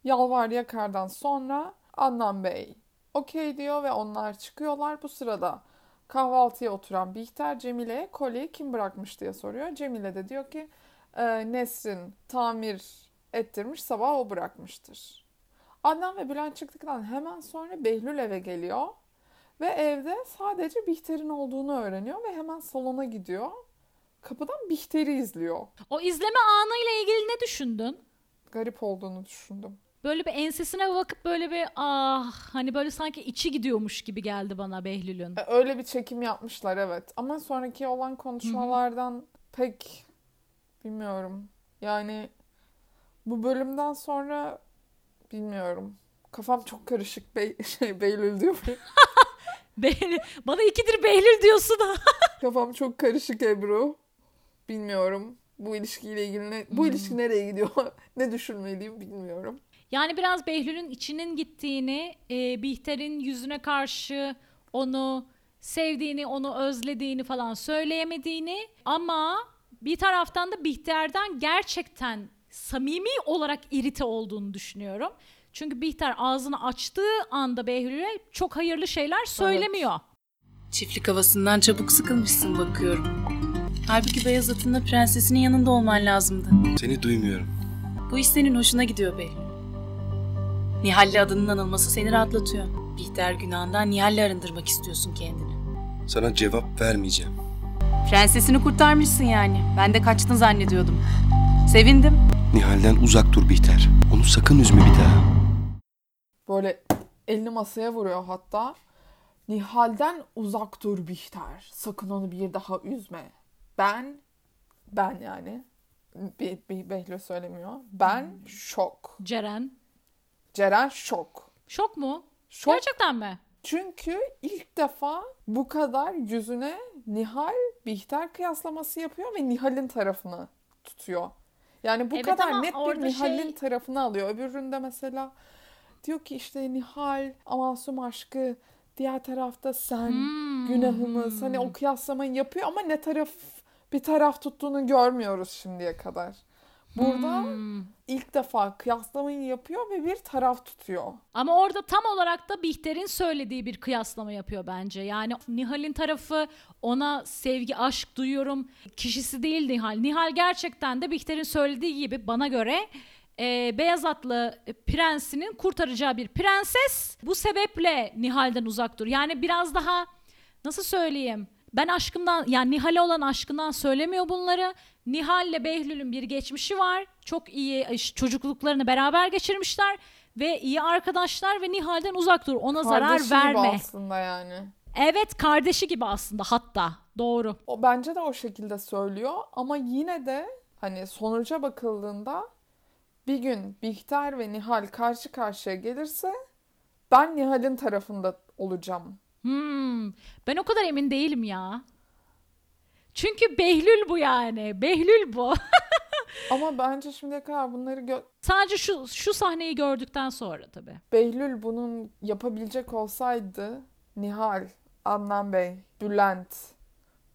Yalvar yakardan sonra Adnan Bey okey diyor ve onlar çıkıyorlar. Bu sırada kahvaltıya oturan Bihter Cemile'ye kolyeyi kim bırakmış diye soruyor. Cemile de diyor ki "E, Nesrin tamir ettirmiş sabah o bırakmıştır. Adnan ve Bülent çıktıktan hemen sonra Behlül eve geliyor. Ve evde sadece Bihter'in olduğunu öğreniyor ve hemen salona gidiyor. Kapıdan Bihter'i izliyor. O izleme anıyla ilgili ne düşündün? Garip olduğunu düşündüm. Böyle bir ensesine bakıp böyle bir ah hani böyle sanki içi gidiyormuş gibi geldi bana Behlül'ün. E, Öyle bir çekim yapmışlar evet. Ama sonraki olan konuşmalardan pek bilmiyorum. Yani bu bölümden sonra bilmiyorum. Kafam çok karışık. Bey, şey, Beylül diyor. Behlül, bana ikidir Behlül diyorsun ha. Kafam çok karışık Ebru. Bilmiyorum. Bu ilişkiyle ilgili ne, bu ilişki nereye gidiyor? ne düşünmeliyim bilmiyorum. Yani biraz Behlül'ün içinin gittiğini, e, Bihter'in yüzüne karşı onu sevdiğini, onu özlediğini falan söyleyemediğini ama bir taraftan da Bihter'den gerçekten samimi olarak irite olduğunu düşünüyorum. Çünkü Bihter ağzını açtığı anda Behlül'e çok hayırlı şeyler söylemiyor. Çiftlik havasından çabuk sıkılmışsın bakıyorum. Halbuki beyaz atınla prensesinin yanında olman lazımdı. Seni duymuyorum. Bu iş senin hoşuna gidiyor Behlül. Nihal'le adının anılması seni rahatlatıyor. Bihter günahından Nihal'le arındırmak istiyorsun kendini. Sana cevap vermeyeceğim. Prensesini kurtarmışsın yani. Ben de kaçtın zannediyordum. Sevindim. Nihal'den uzak dur Bihter. Onu sakın üzme bir daha. Böyle elini masaya vuruyor hatta. Nihal'den uzak dur Bihter. Sakın onu bir daha üzme. Ben, ben yani. Bir, bir Behlül söylemiyor. Ben şok. Ceren. Ceren şok. Şok mu? Şok Gerçekten mi? Çünkü ilk defa bu kadar yüzüne Nihal Bihter kıyaslaması yapıyor ve Nihal'in tarafını tutuyor. Yani bu Evet kadar net bir Nihal'in şey- tarafını alıyor. Öbüründe mesela diyor ki işte Nihal Amasum aşkı diğer tarafta sen Hmm. günahımız. Hani o kıyaslamayı yapıyor ama ne taraf bir taraf tuttuğunu görmüyoruz şimdiye kadar. Burada Hmm. ilk defa kıyaslamayı yapıyor ve bir taraf tutuyor. Ama orada tam olarak da Bihter'in söylediği bir kıyaslama yapıyor bence. Yani Nihal'in tarafı ona sevgi, aşk duyuyorum kişisi değil Nihal. Nihal gerçekten de Bihter'in söylediği gibi bana göre e, beyaz atlı prensinin kurtaracağı bir prenses. Bu sebeple Nihal'den uzak dur. Yani biraz daha nasıl söyleyeyim? Ben aşkımdan yani Nihal'e olan aşkından söylemiyor bunları. Nihal'le Behlül'ün bir geçmişi var. Çok iyi çocukluklarını beraber geçirmişler ve iyi arkadaşlar ve Nihal'den uzak dur. Ona zarar Kardeşi gibi verme. aslında yani. Evet kardeşi gibi aslında hatta. Doğru. O bence de o şekilde söylüyor ama yine de hani sonuca bakıldığında bir gün Bihter ve Nihal karşı karşıya gelirse ben Nihal'in tarafında olacağım. Hmm, ben o kadar emin değilim ya. Çünkü Behlül bu yani. Behlül bu. Ama bence şimdiye kadar bunları gö- Sadece şu şu sahneyi gördükten sonra tabii. Behlül bunun yapabilecek olsaydı Nihal, Adnan Bey, Bülent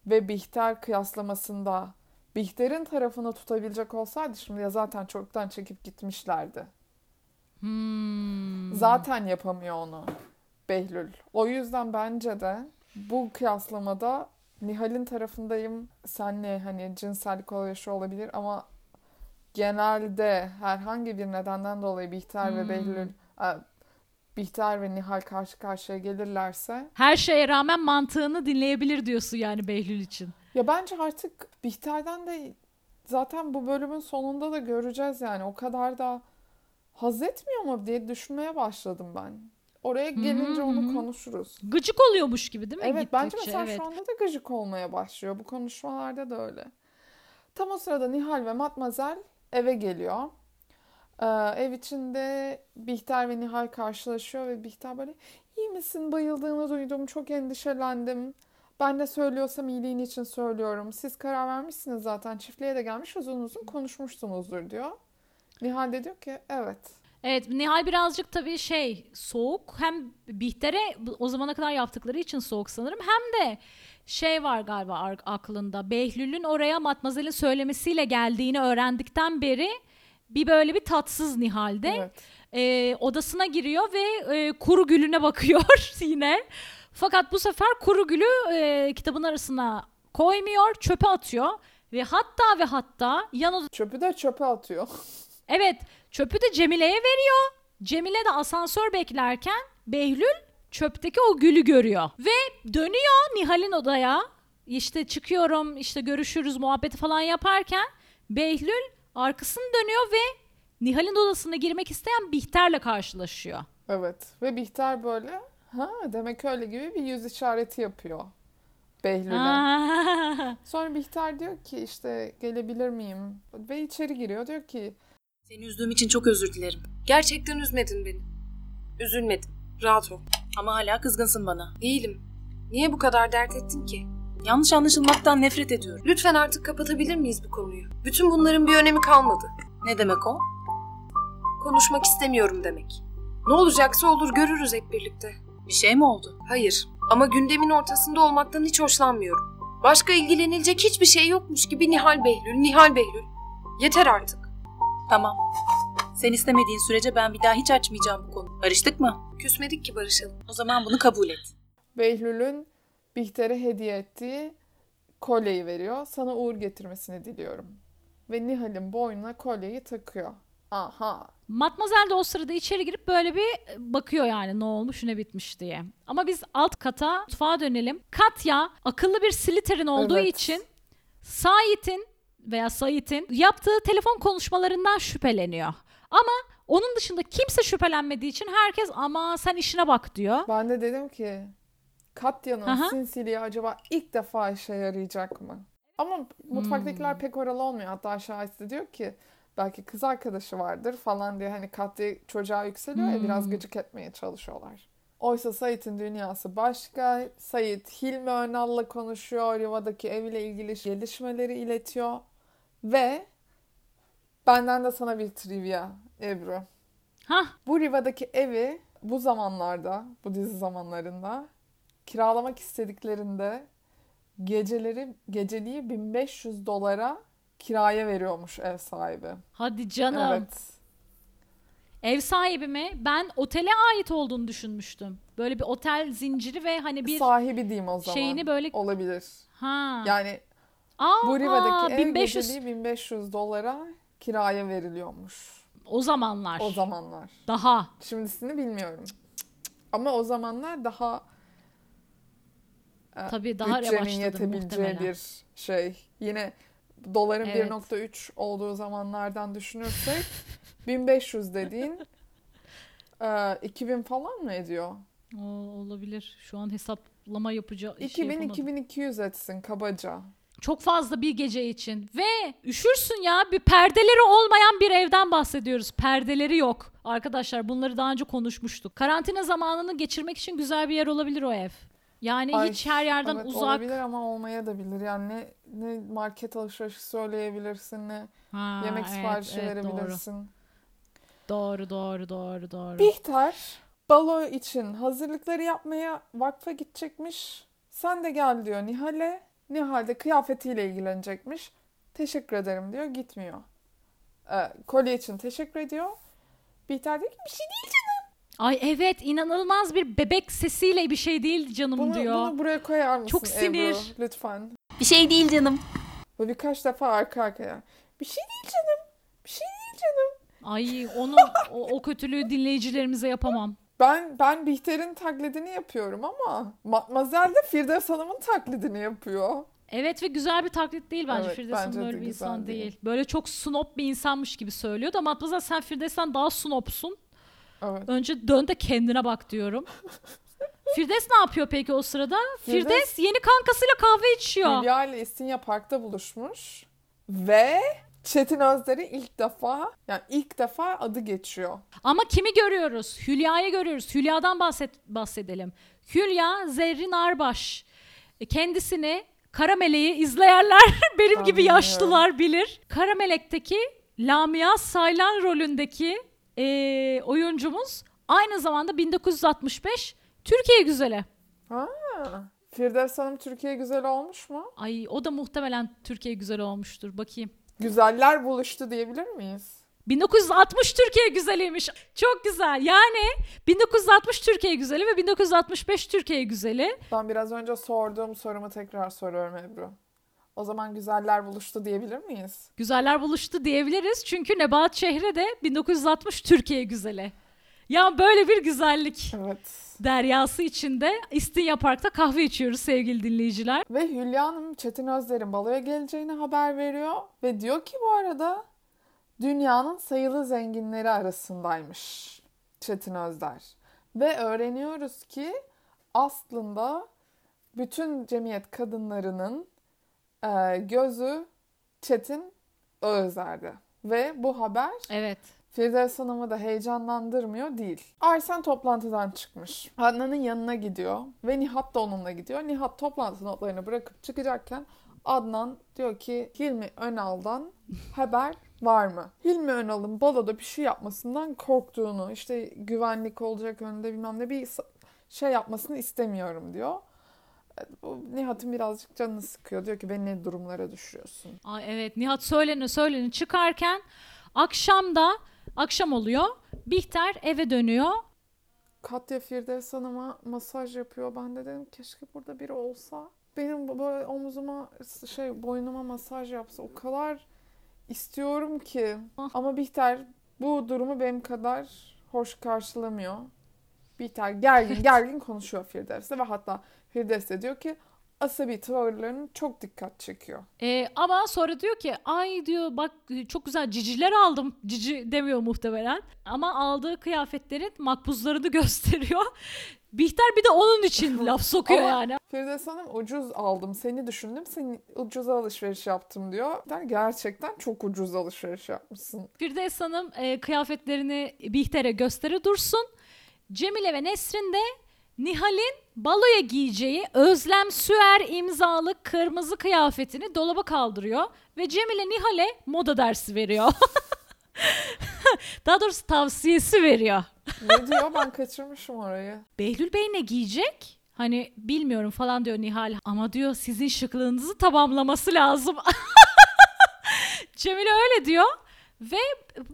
ve Bihter kıyaslamasında Bihter'in tarafını tutabilecek olsaydı şimdi ya zaten çoktan çekip gitmişlerdi. Hmm. Zaten yapamıyor onu Behlül. O yüzden bence de bu kıyaslamada Nihal'in tarafındayım. Senle hani cinsellik olayı şu olabilir ama genelde herhangi bir nedenden dolayı Bihter ve Hmm. Behlül e, Bihter ve Nihal karşı karşıya gelirlerse Her şeye rağmen mantığını dinleyebilir diyorsun yani Behlül için. ya bence artık Bihter'den de zaten bu bölümün sonunda da göreceğiz yani o kadar da haz etmiyor mu diye düşünmeye başladım ben. Oraya gelince hı onu konuşuruz. Gıcık oluyormuş gibi değil mi? Evet bence Gittikçe, mesela evet. şu anda da gıcık olmaya başlıyor. Bu konuşmalarda da öyle. Tam o sırada Nihal ve Matmazel eve geliyor. Ee, ev içinde Bihter ve Nihal karşılaşıyor ve Bihter böyle iyi misin bayıldığını duydum çok endişelendim. Ben de söylüyorsam iyiliğin için söylüyorum. Siz karar vermişsiniz zaten çiftliğe de gelmiş uzun uzun konuşmuşsunuzdur diyor. Nihal de diyor ki evet. Evet Nihal birazcık tabii şey soğuk hem Bihter'e o zamana kadar yaptıkları için soğuk sanırım hem de şey var galiba aklında Behlül'ün oraya Matmazel'in söylemesiyle geldiğini öğrendikten beri bir böyle bir tatsız Nihal'de. Evet. Ee, odasına giriyor ve e, kuru gülüne bakıyor yine. Fakat bu sefer kuru gülü e, kitabın arasına koymuyor, çöpe atıyor ve hatta ve hatta yan oda- Çöpü de çöpe atıyor. Evet, çöpü de Cemile'ye veriyor. Cemile de asansör beklerken Behlül çöpteki o gülü görüyor. Ve dönüyor Nihal'in odaya. İşte çıkıyorum, işte görüşürüz muhabbeti falan yaparken Behlül arkasını dönüyor ve Nihal'in odasına girmek isteyen Bihter'le karşılaşıyor. Evet ve Bihter böyle ha demek öyle gibi bir yüz işareti yapıyor Behlül'e. Sonra Bihter diyor ki işte gelebilir miyim? Ve içeri giriyor diyor ki Seni üzdüğüm için çok özür dilerim. Gerçekten üzmedin beni. Üzülmedim. Rahat ol. Ama hala kızgınsın bana. Değilim. Niye bu kadar dert ettin ki? Yanlış anlaşılmaktan nefret ediyorum. Lütfen artık kapatabilir miyiz bu konuyu? Bütün bunların bir önemi kalmadı. Ne demek o? Konuşmak istemiyorum demek. Ne olacaksa olur görürüz hep birlikte. Bir şey mi oldu? Hayır ama gündemin ortasında olmaktan hiç hoşlanmıyorum. Başka ilgilenilecek hiçbir şey yokmuş gibi Nihal Behlül, Nihal Behlül. Yeter artık. Tamam. Sen istemediğin sürece ben bir daha hiç açmayacağım bu konuyu. Barıştık mı? Küsmedik ki barışalım. O zaman bunu kabul et. Behlül'ün Bihter'e hediye ettiği kolyeyi veriyor. Sana uğur getirmesini diliyorum. Ve Nihal'in boynuna kolyeyi takıyor. Aha. Matmazel de o sırada içeri girip böyle bir bakıyor yani ne olmuş ne bitmiş diye. Ama biz alt kata mutfağa dönelim. Katya akıllı bir Slytherin olduğu Evet. için Sait'in veya Sait'in yaptığı telefon konuşmalarından şüpheleniyor. Ama onun dışında kimse şüphelenmediği için herkes ama sen işine bak diyor. Ben de dedim ki Katya'nın Aha. sinsiliği acaba ilk defa işe yarayacak mı? Ama mutfaktakiler Hmm. pek oralı olmuyor. Hatta şahit diyor ki belki kız arkadaşı vardır falan diye hani Katya çocuğa yükseliyor ya biraz Hmm. gıcık etmeye çalışıyorlar. Oysa Sait'in dünyası başka. Sait Hilmi Önal'la konuşuyor. Riva'daki eviyle ilgili gelişmeleri iletiyor. Ve benden de sana bir trivia Ebru. Hah Bu Riva'daki evi bu zamanlarda, bu dizi zamanlarında kiralamak istediklerinde geceleri geceliği 1500 dolara kiraya veriyormuş ev sahibi. hadi canım. Evet. Ev sahibi mi? Ben otele ait olduğunu düşünmüştüm. Böyle bir otel zinciri ve hani bir Sahibi diyeyim o zaman. şeyini böyle olabilir. ha. Yani Aa, bu Riva'daki ev 1500 geceliği 1500 dolara kiraya veriliyormuş o zamanlar. o zamanlar. Daha. Şimdisini bilmiyorum. Ama o zamanlar daha e, Tabii daha bütçenin yetebileceği muhtemelen. bir şey. Yine doların Evet. 1.3 olduğu zamanlardan düşünürsek 1500 dediğin e, 2000 falan mı ediyor? O, olabilir. Şu an hesaplama yapacağı şey 2000 yapamadım. 2200 etsin kabaca. Çok fazla bir gece için. Ve üşürsün ya bir perdeleri olmayan bir evden bahsediyoruz. Perdeleri yok. Arkadaşlar bunları daha önce konuşmuştuk. Karantina zamanını geçirmek için güzel bir yer olabilir o ev. Yani Ay, hiç her yerden evet, uzak. Olabilir ama olmaya da bilir. Yani ne, ne market alışverişi söyleyebilirsin ne Ha, yemek evet, siparişi evet, verebilirsin. Doğru, doğru, doğru, doğru. Bihter balo için hazırlıkları yapmaya vakfa gidecekmiş. Sen de gel diyor Nihal'e. Nihal de kıyafetiyle ilgilenecekmiş. Teşekkür ederim diyor gitmiyor. Ee, kolye için teşekkür ediyor. Bihter diyor ki bir şey değil Ay evet inanılmaz bir bebek sesiyle bir şey değil canım bunu, diyor. bunu buraya koyar mısın Çok sinir. Ebru lütfen. Bir şey değil canım. Ve birkaç defa arka arkaya. Bir şey değil canım. Bir şey değil canım. Ay onu o, o kötülüğü dinleyicilerimize yapamam. Ben ben Bihter'in taklidini yapıyorum ama Matmazel de Firdevs Hanım'ın taklidini yapıyor. Evet ve güzel bir taklit değil bence. Evet, Firdevs Hanım bence de öyle bir insan değil. değil. Böyle çok snob bir insanmış gibi söylüyor da Matmazel sen Firdevs'ten daha snobsun. Evet. Önce dön de kendine bak diyorum. Firdevs ne yapıyor peki o sırada? Firdevs- Firdevs yeni kankasıyla kahve içiyor. Hülya ile İstinye Park'ta buluşmuş ve Çetin Özder'i ilk defa yani ilk defa adı geçiyor. Ama kimi görüyoruz? Hülya'yı görüyoruz. Hülya'dan bahset bahsedelim. Hülya Zerrin Arbaş. E, Kendisini Kara Meleği izleyenler benim Ben gibi yaşlılar bilir. Kara Melek'teki Lamia Saylan rolündeki e, oyuncumuz aynı zamanda 1965 Türkiye güzeli. Ha. Firdevs Hanım Türkiye güzel olmuş mu? Ay o da muhtemelen Türkiye güzeli olmuştur. Bakayım. Güzeller buluştu diyebilir miyiz? 1960 Türkiye güzeliymiş. Çok güzel. Yani 1960 Türkiye güzeli ve 1965 Türkiye güzeli. Ben biraz önce sorduğum sorumu tekrar soruyorum Ebru. O zaman güzeller buluştu diyebilir miyiz? Güzeller buluştu diyebiliriz. Çünkü Nebahat Şehre de 1960 Türkiye güzeli. Ya böyle bir güzellik Evet. deryası içinde İstinye Park'ta kahve içiyoruz sevgili dinleyiciler. Ve Hülya Hanım Çetin Özder'in baloya geleceğini haber veriyor. Ve diyor ki bu arada dünyanın sayılı zenginleri arasındaymış Çetin Özder. Ve öğreniyoruz ki aslında bütün cemiyet kadınlarının e, gözü Çetin Özder'de. Ve bu haber Evet. Firdevs Hanım'ı da heyecanlandırmıyor değil. Arsen toplantıdan çıkmış. Adnan'ın yanına gidiyor ve Nihat da onunla gidiyor. Nihat toplantı notlarını bırakıp çıkacakken Adnan diyor ki Hilmi Önal'dan haber var mı? Hilmi Önal'ın baloda bir şey yapmasından korktuğunu, işte güvenlik olacak önünde bilmem ne bir şey yapmasını istemiyorum diyor. Nihat'ın birazcık canını sıkıyor. Diyor ki beni ne durumlara düşürüyorsun? Ay evet Nihat söyleni söyleni çıkarken akşamda akşam oluyor. Bihter eve dönüyor. Katya Firdevs Hanım'a masaj yapıyor. Ben de dedim keşke burada biri olsa. Benim böyle omzuma şey boynuma masaj yapsa. O kadar istiyorum ki. Ah. Ama Bihter bu durumu benim kadar hoş karşılamıyor. Bihter gergin gergin konuşuyor Firdevs'le ve hatta Firdevs de diyor ki asabi tavırların çok dikkat çekiyor. Ee, ama sonra diyor ki ay diyor bak çok güzel ciciler aldım. Cici demiyor muhtemelen. Ama aldığı kıyafetlerin makbuzlarını gösteriyor. Bihter bir de onun için laf sokuyor Ama- yani. Firdevs Hanım ucuz aldım seni düşündüm seni ucuz alışveriş yaptım diyor. Der, gerçekten çok ucuz alışveriş yapmışsın. Firdevs Hanım e, kıyafetlerini Bihter'e gösteri dursun. Cemile ve Nesrin de Nihal'in baloya giyeceği Özlem Süer imzalı kırmızı kıyafetini dolaba kaldırıyor ve Cemile Nihal'e moda dersi veriyor. Daha doğrusu tavsiyesi veriyor. Ne diyor ben kaçırmışım orayı. Behlül Bey ne giyecek? Hani bilmiyorum falan diyor Nihal. Ama diyor sizin şıklığınızı tamamlaması lazım. Cemile öyle diyor. Ve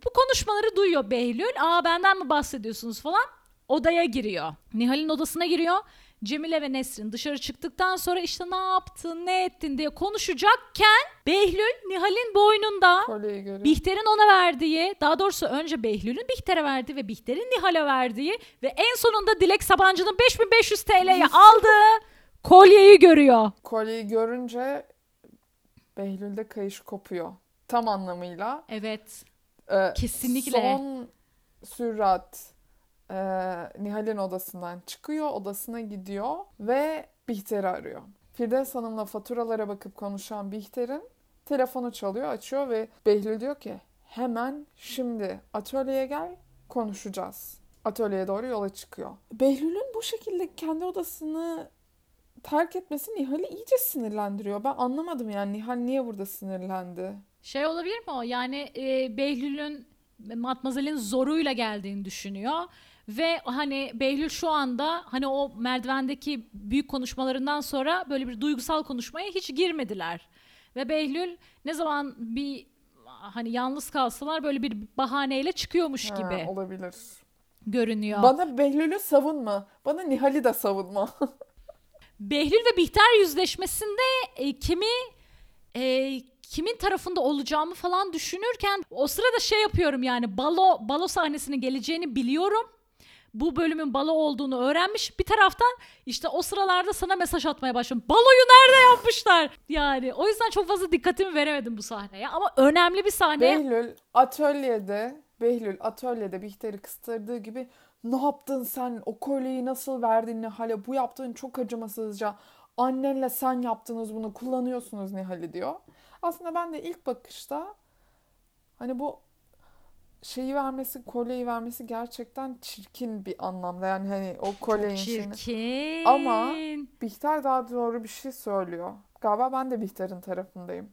bu konuşmaları duyuyor Behlül. Aa benden mi bahsediyorsunuz falan. Odaya giriyor. Nihal'in odasına giriyor. Cemile ve Nesrin dışarı çıktıktan sonra işte ne yaptın, ne ettin diye konuşacakken Behlül Nihal'in boynunda. Bihter'in ona verdiği, daha doğrusu önce Behlül'ün Bihter'e verdiği ve Bihter'in Nihal'e verdiği ve en sonunda Dilek Sabancı'nın 5500 TL'ye aldığı kolyeyi görüyor. Kolyeyi görünce Behlül'de kayış kopuyor. Tam anlamıyla. Evet. Ee, Kesinlikle. Son sürat e, Nihal'in odasından çıkıyor. Odasına gidiyor ve Bihter'i arıyor. Firdevs Hanım'la faturalara bakıp konuşan Bihter'in telefonu çalıyor, açıyor ve Behlül diyor ki hemen şimdi atölyeye gel konuşacağız. Atölyeye doğru yola çıkıyor. Behlül'ün bu şekilde kendi odasını terk etmesi Nihal'i iyice sinirlendiriyor. Ben anlamadım yani Nihal niye burada sinirlendi? Şey olabilir mi o? Yani e, Behlül'ün Matmazel'in zoruyla geldiğini düşünüyor. Ve hani Behlül şu anda hani o merdivendeki büyük konuşmalarından sonra böyle bir duygusal konuşmaya hiç girmediler. Ve Behlül ne zaman bir hani yalnız kalsalar böyle bir bahaneyle çıkıyormuş Ha, gibi olabilir. görünüyor. Bana Behlül'ü savunma. Bana Nihal'i de savunma. Behlül ve Bihter yüzleşmesinde e, kimi e, kimin tarafında olacağımı falan düşünürken o sırada şey yapıyorum yani balo balo sahnesinin geleceğini biliyorum. Bu bölümün balo olduğunu öğrenmiş. Bir taraftan işte o sıralarda sana mesaj atmaya başladım. Baloyu nerede yapmışlar? Yani o yüzden çok fazla dikkatimi veremedim bu sahneye. Ama önemli bir sahne. Behlül atölyede Behlül atölyede Bihter'i kıstırdığı gibi ne yaptın sen o kolyeyi nasıl verdin Nihal'e bu yaptığın çok acımasızca annenle sen yaptınız bunu kullanıyorsunuz Nihal'i diyor. Aslında ben de ilk bakışta hani bu şeyi vermesi kolyeyi vermesi gerçekten çirkin bir anlamda yani hani o kolyenin şeyini. Çirkin. Ama- Bihter daha doğru bir şey söylüyor. Galiba ben de Bihter'in tarafındayım.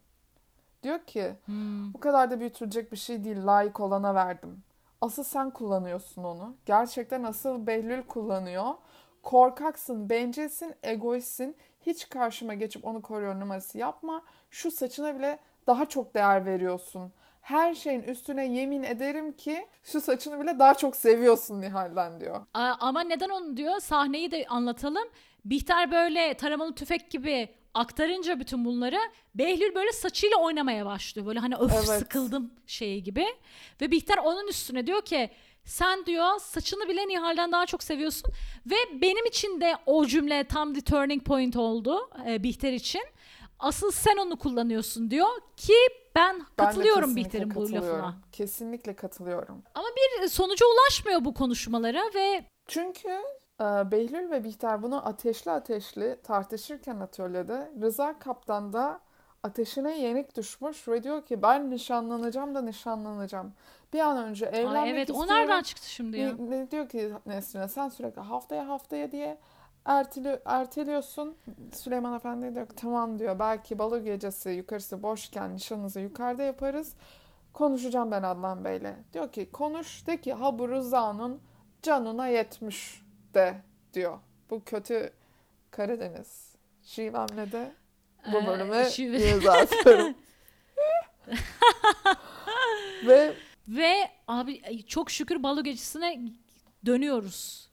Diyor ki Hmm. bu kadar da büyütülecek bir şey değil. Layık olana verdim. Asıl sen kullanıyorsun onu. Gerçekten asıl Behlül kullanıyor. Korkaksın, bencilsin, egoistsin. Hiç karşıma geçip onu koruyor numarası yapma. Şu saçına bile daha çok değer veriyorsun. Her şeyin üstüne yemin ederim ki şu saçını bile daha çok seviyorsun Nihal'den diyor. Ama neden onu diyor? Sahneyi de anlatalım. Bihter böyle taramalı tüfek gibi aktarınca bütün bunları Behlül böyle saçıyla oynamaya başlıyor. Böyle hani öf Evet. sıkıldım şeyi gibi. Ve Bihter onun üstüne diyor ki sen diyor saçını bile Nihal'den daha çok seviyorsun. Ve benim için de o cümle tam the turning point oldu e, Bihter için. Asıl sen onu kullanıyorsun diyor ki ben Ben katılıyorum Bihter'in bu lafına. Kesinlikle katılıyorum. Ama bir sonuca ulaşmıyor bu konuşmalara ve Çünkü e, Behlül ve Bihter bunu ateşli ateşli tartışırken atölyede Rıza Kaptan da ateşine yenik düşmüş ve diyor ki ben nişanlanacağım da nişanlanacağım. Bir an önce evlenmek Ay evet o istiyorum. nereden çıktı şimdi ya? Diyor ki Nesrin'e sen sürekli haftaya haftaya diye erteli, erteliyorsun. Süleyman Efendi diyor tamam diyor belki balo gecesi yukarısı boşken nişanınızı yukarıda yaparız. Konuşacağım ben Adnan Bey'le. Diyor ki konuş de ki ha bu Rıza'nın canına yetmiş de diyor. Bu kötü Karadeniz. Şivemle de bu Ee, bölüme şive- imza atıyorum. Ve Ve abi çok şükür balo gecesine dönüyoruz.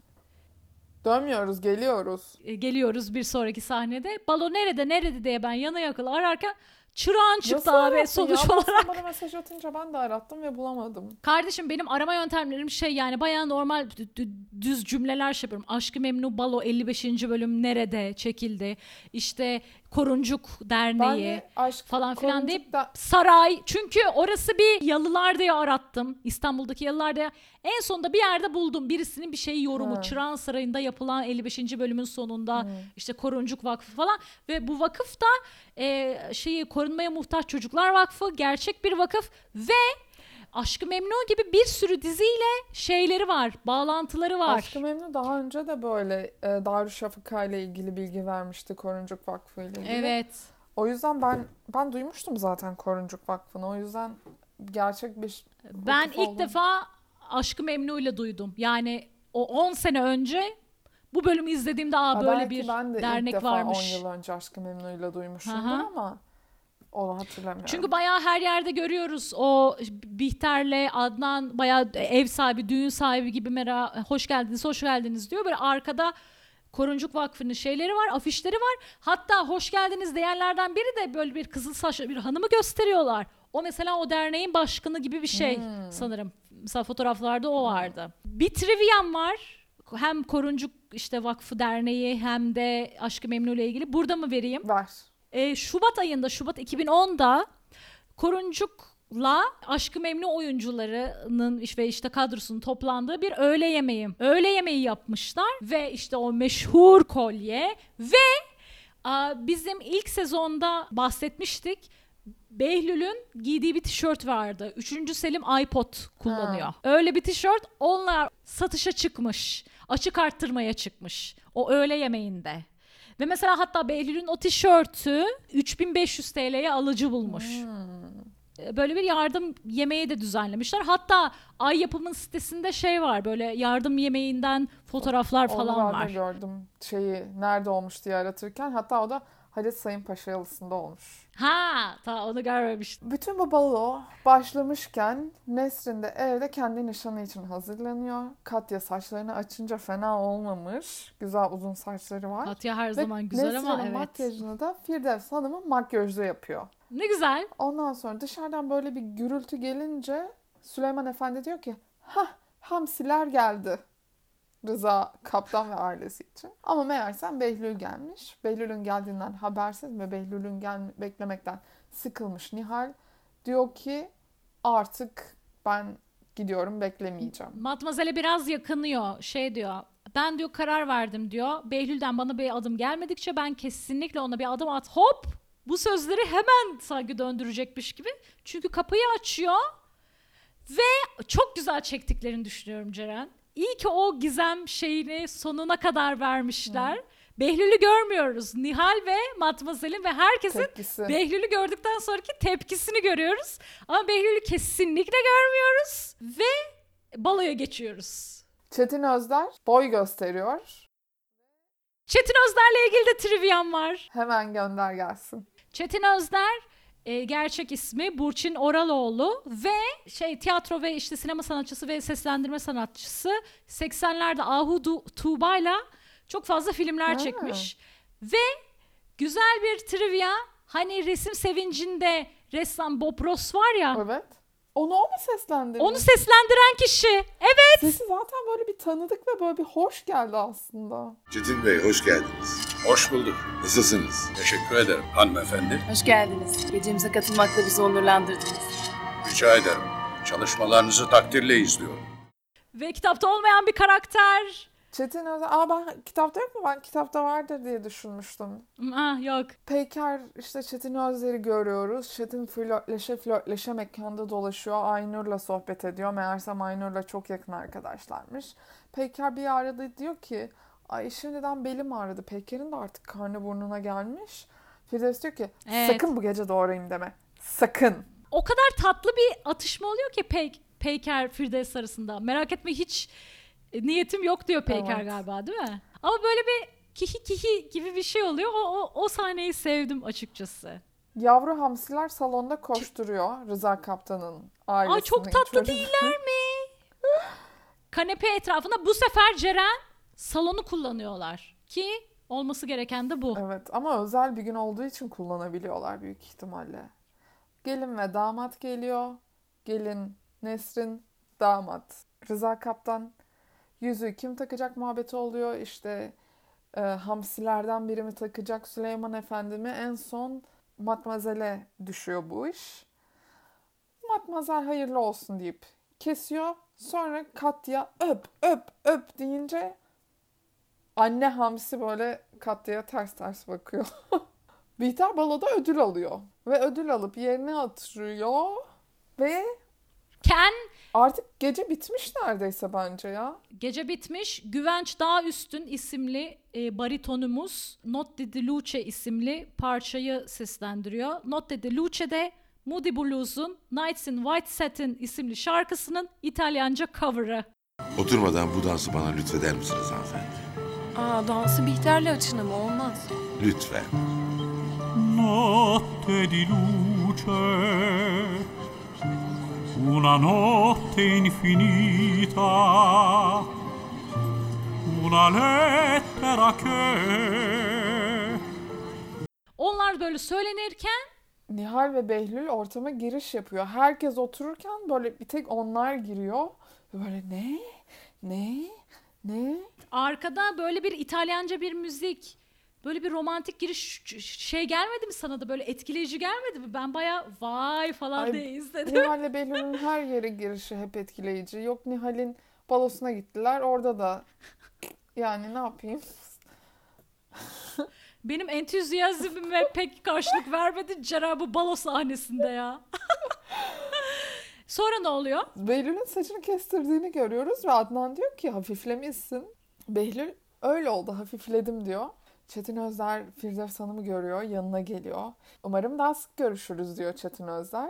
Dönmüyoruz, geliyoruz. E, Geliyoruz bir sonraki sahnede. Balo nerede nerede diye ben yana yakıl ararken çırağın çıktı Nasıl abi sonuç ya? Olarak. bana mesaj atınca ben de arattım ve bulamadım. Kardeşim benim arama yöntemlerim şey yani bayağı normal dü- dü- düz cümleler şey yapıyorum. Aşkı Memnu Balo 55. bölüm nerede çekildi? İşte Koruncuk Derneği. de aşk falan filan deyip da- saray çünkü orası bir yalılar diye arattım İstanbul'daki yalılar diye en sonunda bir yerde buldum birisinin bir şeyi yorumu Ha. Çırağan Sarayı'nda yapılan 55. bölümün sonunda Hmm. işte Koruncuk Vakfı falan ve bu vakıf da e, şeyi korunmaya muhtaç çocuklar vakfı gerçek bir vakıf ve Aşkı Memnu gibi bir sürü diziyle şeyleri var bağlantıları var. Aşkı Memnu daha önce de böyle e, Darüşşafaka ile ilgili bilgi vermişti Koruncuk Vakfı ile ilgili. Evet. O yüzden ben ben duymuştum zaten Koruncuk Vakfı'nı. O yüzden gerçek bir Ben ilk olduğunu- defa Aşkı Memnu ile duydum. Yani o 10 sene önce bu bölümü izlediğimde aa Ha, böyle bir ben de ilk dernek defa varmış. 10 yıl önce Aşkı Memnu ile duymuşumdur Aha. ama onu hatırlamıyorum. Çünkü bayağı her yerde görüyoruz o Bihter'le Adnan bayağı ev sahibi, düğün sahibi gibi mera hoş geldiniz, hoş geldiniz diyor. Böyle arkada Koruncuk Vakfı'nın şeyleri var, afişleri var. Hatta hoş geldiniz diyenlerden biri de böyle bir kızıl saçlı bir hanımı gösteriyorlar. O mesela o derneğin başkanı gibi bir şey Hmm. sanırım. Mesela fotoğraflarda o vardı. Bir triviam var. Hem Koruncuk işte Vakfı Derneği hem de Aşkı Memnu ile ilgili. Burada mı vereyim? Ver. E, Şubat ayında, Şubat 2010'da Koruncuk'la Aşkı Memnu oyuncularının ve işte kadrosunun toplandığı bir öğle yemeği. Öğle yemeği yapmışlar ve işte o meşhur kolye ve a, bizim ilk sezonda bahsetmiştik. Behlül'ün giydiği bir tişört vardı. Üçüncü Selim iPod kullanıyor. Öyle bir tişört onlar satışa çıkmış. Açık arttırmaya çıkmış. O öğle yemeğinde. Ve mesela hatta Behlül'ün o tişörtü 3500 TL'ye alıcı bulmuş. E, Böyle bir yardım yemeği de düzenlemişler. Hatta Ay Yapım'ın sitesinde şey var böyle yardım yemeğinden fotoğraflar Onu falan var. gördüm şeyi nerede olmuş diye aratırken. Hatta o da Halit Sayın Paşa yalısında olmuş. Ha, ta onu görmemiştim. Bütün bu balo başlamışken Nesrin de evde kendi nişanı için hazırlanıyor. Katya saçlarını açınca fena olmamış. Güzel uzun saçları var. Katya her Ve zaman güzel ama Nesrin'in evet. makyajını da Firdevs Hanım'ın makyajı yapıyor. Ne güzel. Ondan sonra dışarıdan böyle bir gürültü gelince Süleyman Efendi diyor ki ha hamsiler geldi. Rıza Kaptan ve ailesi için. Ama meğersem Behlül gelmiş. Behlül'ün geldiğinden habersiz ve Behlül'ün gel beklemekten sıkılmış Nihal. Diyor ki artık ben gidiyorum beklemeyeceğim. Matmazel'e biraz yakınıyor. Şey diyor. Ben diyor karar verdim diyor. Behlül'den bana bir adım gelmedikçe ben kesinlikle ona bir adım at. Hop! Bu sözleri hemen sanki döndürecekmiş gibi. Çünkü kapıyı açıyor ve çok güzel çektiklerini düşünüyorum Ceren. İyi ki o gizem şeyini sonuna kadar vermişler. Behlül'ü görmüyoruz. Nihal ve Matmazel'in ve herkesin Tepkisi. Behlül'ü gördükten sonraki tepkisini görüyoruz. Ama Behlül'ü kesinlikle görmüyoruz ve baloya geçiyoruz. Çetin Özder boy gösteriyor. Çetin Özder'le ilgili de trivyam var. Hemen gönder gelsin. Çetin Özder e, gerçek ismi Burçin Oraloğlu ve şey tiyatro ve işte sinema sanatçısı ve seslendirme sanatçısı 80'lerde Ahu Du- Tuğba'yla çok fazla filmler Ha. çekmiş. Ve güzel bir trivia hani resim sevincinde ressam Bob Ross var ya Evet. Onu o mu seslendirdi? onu seslendiren kişi. Evet. Sesi zaten böyle bir tanıdık ve böyle bir hoş geldi aslında. Çetin Bey hoş geldiniz. Hoş bulduk. Nasılsınız? Teşekkür ederim hanımefendi. Hoş geldiniz. Gecemize katılmakla bizi onurlandırdınız. Rica ederim. Çalışmalarınızı takdirle izliyorum. Ve kitapta olmayan bir karakter. Çetin Özer, aa ben kitapta yok mu? Ben kitapta vardır diye düşünmüştüm. Ah yok. Peyker işte Çetin Özer'i görüyoruz. Çetin flörtleşe flörtleşe mekanda dolaşıyor. Aynur'la sohbet ediyor. Meğersem Aynur'la çok yakın arkadaşlarmış. Peyker bir arada diyor ki Ay şimdiden belim ağrıdı. Peyker'in de artık karnı burnuna gelmiş. Firdevs diyor ki Evet. sakın bu gece doğrayayım deme. Sakın. O kadar tatlı bir atışma oluyor ki Pey Peyker Firdevs arasında. Merak etme hiç e, niyetim yok diyor Peyker Evet. galiba değil mi? Ama böyle bir kihi kihi gibi bir şey oluyor. O, o, o sahneyi sevdim açıkçası. Yavru hamsiler salonda koşturuyor. Rıza Kaptan'ın ailesinin Aa çok tatlı çocukları. değiller mi? Kanepe etrafında bu sefer Ceren salonu kullanıyorlar. Ki olması gereken de bu. Evet ama özel bir gün olduğu için kullanabiliyorlar büyük ihtimalle. Gelin ve damat geliyor. Gelin Nesrin, damat Rıza Kaptan. Yüzüğü kim takacak muhabbeti oluyor. İşte e, hamsilerden biri mi takacak Süleyman Efendi mi? En son Matmazel'e düşüyor bu iş. Matmazel hayırlı olsun deyip kesiyor. Sonra Katya öp öp öp deyince Anne hamsi böyle Katya'ya ters ters bakıyor. Bihter baloda ödül alıyor. Ve ödül alıp yerine oturuyor. Ve Ken artık gece bitmiş neredeyse bence ya. Gece bitmiş. Güvenç Dağ Üstün isimli e, baritonumuz Notte di Luce isimli parçayı seslendiriyor. Notte di Luce'de Moody Blues'un Nights in White Satin isimli şarkısının İtalyanca cover'ı. Oturmadan bu dansı bana lütfeder misiniz hanımefendi? Aa dansı Bihter'le açın ama olmaz. Lütfen. notte di luce, una notte infinita, una lettera che Onlar böyle söylenirken Nihal ve Behlül ortama giriş yapıyor. Herkes otururken böyle bir tek onlar giriyor. Böyle ne? Ne? Ne? arkada böyle bir İtalyanca bir müzik, böyle bir romantik giriş şey gelmedi mi sana da böyle etkileyici gelmedi mi? Ben baya vay falan Ay, diye izledim. Nihal ile Behlül'ün her yere girişi hep etkileyici. Yok Nihal'in balosuna gittiler. Orada da yani ne yapayım? Benim entüzyazmime pek karşılık vermedi Ceren bu balo sahnesinde ya. Sonra ne oluyor? Behlül'ün saçını kestirdiğini görüyoruz ve Adnan diyor ki hafiflemişsin. Behlül öyle oldu hafifledim diyor. Çetin Özler Firdevs Hanım'ı görüyor, yanına geliyor. Umarım daha sık görüşürüz diyor Çetin Özler.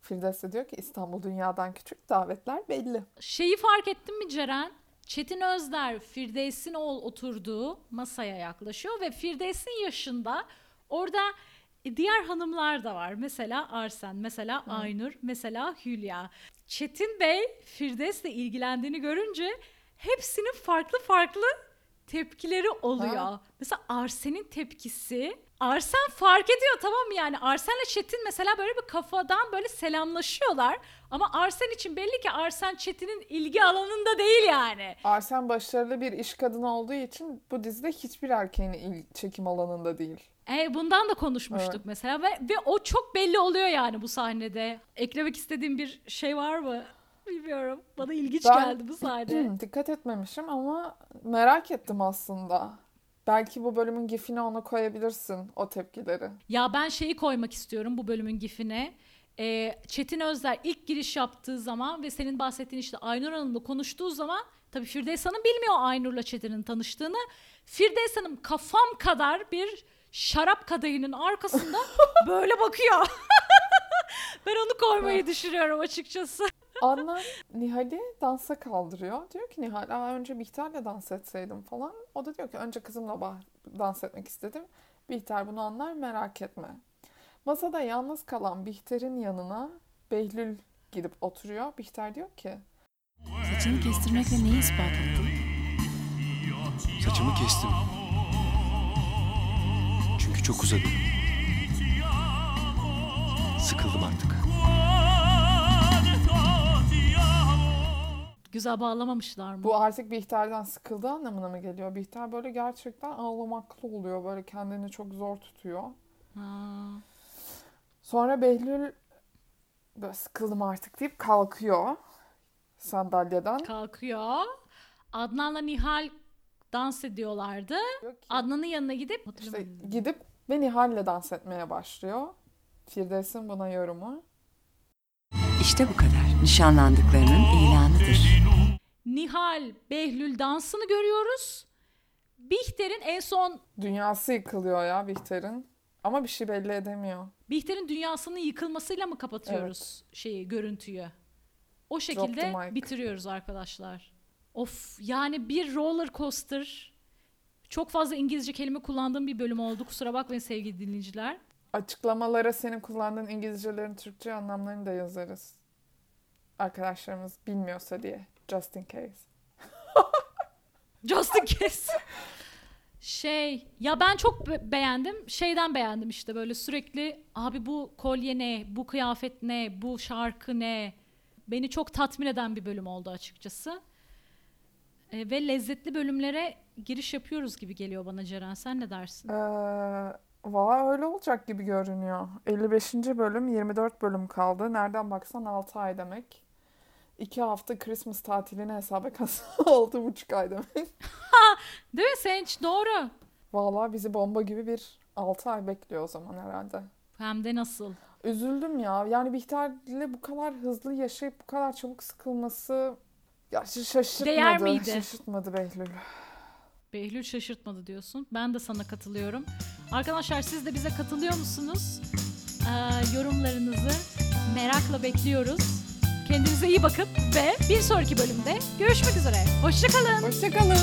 Firdevs de diyor ki İstanbul dünyadan küçük, davetler belli. Şeyi fark ettin mi Ceren? Çetin Özder Firdevs'in ol oturduğu masaya yaklaşıyor ve Firdevs'in yaşında orada diğer hanımlar da var. Mesela Arsen, mesela Aynur, mesela Hülya. Çetin Bey Firdevs'le ilgilendiğini görünce hepsinin farklı farklı tepkileri oluyor. Ha. Mesela Arsen'in tepkisi Arsen fark ediyor tamam mı yani Arsen'le Çetin mesela böyle bir kafadan böyle selamlaşıyorlar ama Arsen için belli ki Arsen Çetin'in ilgi alanında değil yani. Arsen başarılı bir iş kadını olduğu için bu dizide hiçbir erkeğin il- çekim alanında değil. E, bundan da konuşmuştuk Evet. mesela ve, ve o çok belli oluyor yani bu sahnede. Eklemek istediğim bir şey var mı? Bilmiyorum. Bana ilginç Ben- geldi bu sahne. Dikkat etmemişim ama merak ettim aslında. Belki bu bölümün gifini ona koyabilirsin o tepkileri. Ya ben şeyi koymak istiyorum bu bölümün gifine. Ee, Çetin Özler ilk giriş yaptığı zaman ve senin bahsettiğin işte Aynur Hanım'la konuştuğu zaman tabii Firdevs Hanım bilmiyor Aynur'la Çetin'in tanıştığını. Firdevs Hanım kafam kadar bir şarap kadehinin arkasında böyle bakıyor. ben onu koymayı düşünüyorum açıkçası. Adnan Nihal'i dansa kaldırıyor. Diyor ki Nihal Aa, önce Bihter'le dans etseydim falan. O da diyor ki önce kızımla bah- dans etmek istedim. Bihter bunu anlar merak etme. Masada yalnız kalan Bihter'in yanına Behlül gidip oturuyor. Bihter diyor ki Saçını kestirmekle neyi ispatladın? Saçımı kestim. Çünkü çok uzadı. Sıkıldım artık. Güzel bağlamamışlar mı? bu artık Bihter'den sıkıldığı anlamına mı geliyor? Bihter böyle gerçekten ağlamaklı oluyor. Böyle kendini çok zor tutuyor. Ha. Sonra Behlül böyle sıkıldım artık deyip kalkıyor sandalyeden. Kalkıyor. Adnan'la Nihal dans ediyorlardı. Adnan'ın yanına gidip işte gidip ve Nihal'le dans etmeye başlıyor. Firdevs'in buna yorumu. İşte bu kadar. Nişanlandıklarının ilanıdır. Nihal Behlül dansını görüyoruz. Bihter'in en son Dünyası yıkılıyor ya Bihter'in. Ama bir şey belli edemiyor. Bihter'in dünyasının yıkılmasıyla mı kapatıyoruz şeyi görüntüyü? O şekilde bitiriyoruz arkadaşlar. Of yani bir roller coaster. Çok fazla İngilizce kelime kullandığım bir bölüm oldu. Kusura bakmayın sevgili dinleyiciler. Açıklamalara senin kullandığın İngilizcelerin Türkçe anlamlarını da yazarız. Arkadaşlarımız bilmiyorsa diye. Just in case. Just in case. Şey ya ben çok be- beğendim. Şeyden beğendim işte böyle sürekli abi bu kolye ne, bu kıyafet ne, bu şarkı ne. Beni çok tatmin eden bir bölüm oldu açıkçası. E, ve lezzetli bölümlere giriş yapıyoruz gibi geliyor bana Ceren. Sen ne dersin? Ee, valla öyle olacak gibi görünüyor. 55. bölüm 24 bölüm kaldı. Nereden baksan 6 ay demek. 2 hafta Christmas tatilini hesaba kasa 6,5 ay demek. Değil mi Sevinç? Doğru. Valla bizi bomba gibi bir 6 ay bekliyor o zaman herhalde. Hem de nasıl? Üzüldüm ya. Yani Bihter'le bu kadar hızlı yaşayıp bu kadar çabuk sıkılması ya şa- şaşırtmadı. Değer miydi? Şaşırtmadı Behlül. Behlül şaşırtmadı diyorsun. Ben de sana katılıyorum. Arkadaşlar siz de bize katılıyor musunuz? Ee, yorumlarınızı merakla bekliyoruz. Kendinize iyi bakın ve bir sonraki bölümde görüşmek üzere. Hoşçakalın. Hoşçakalın.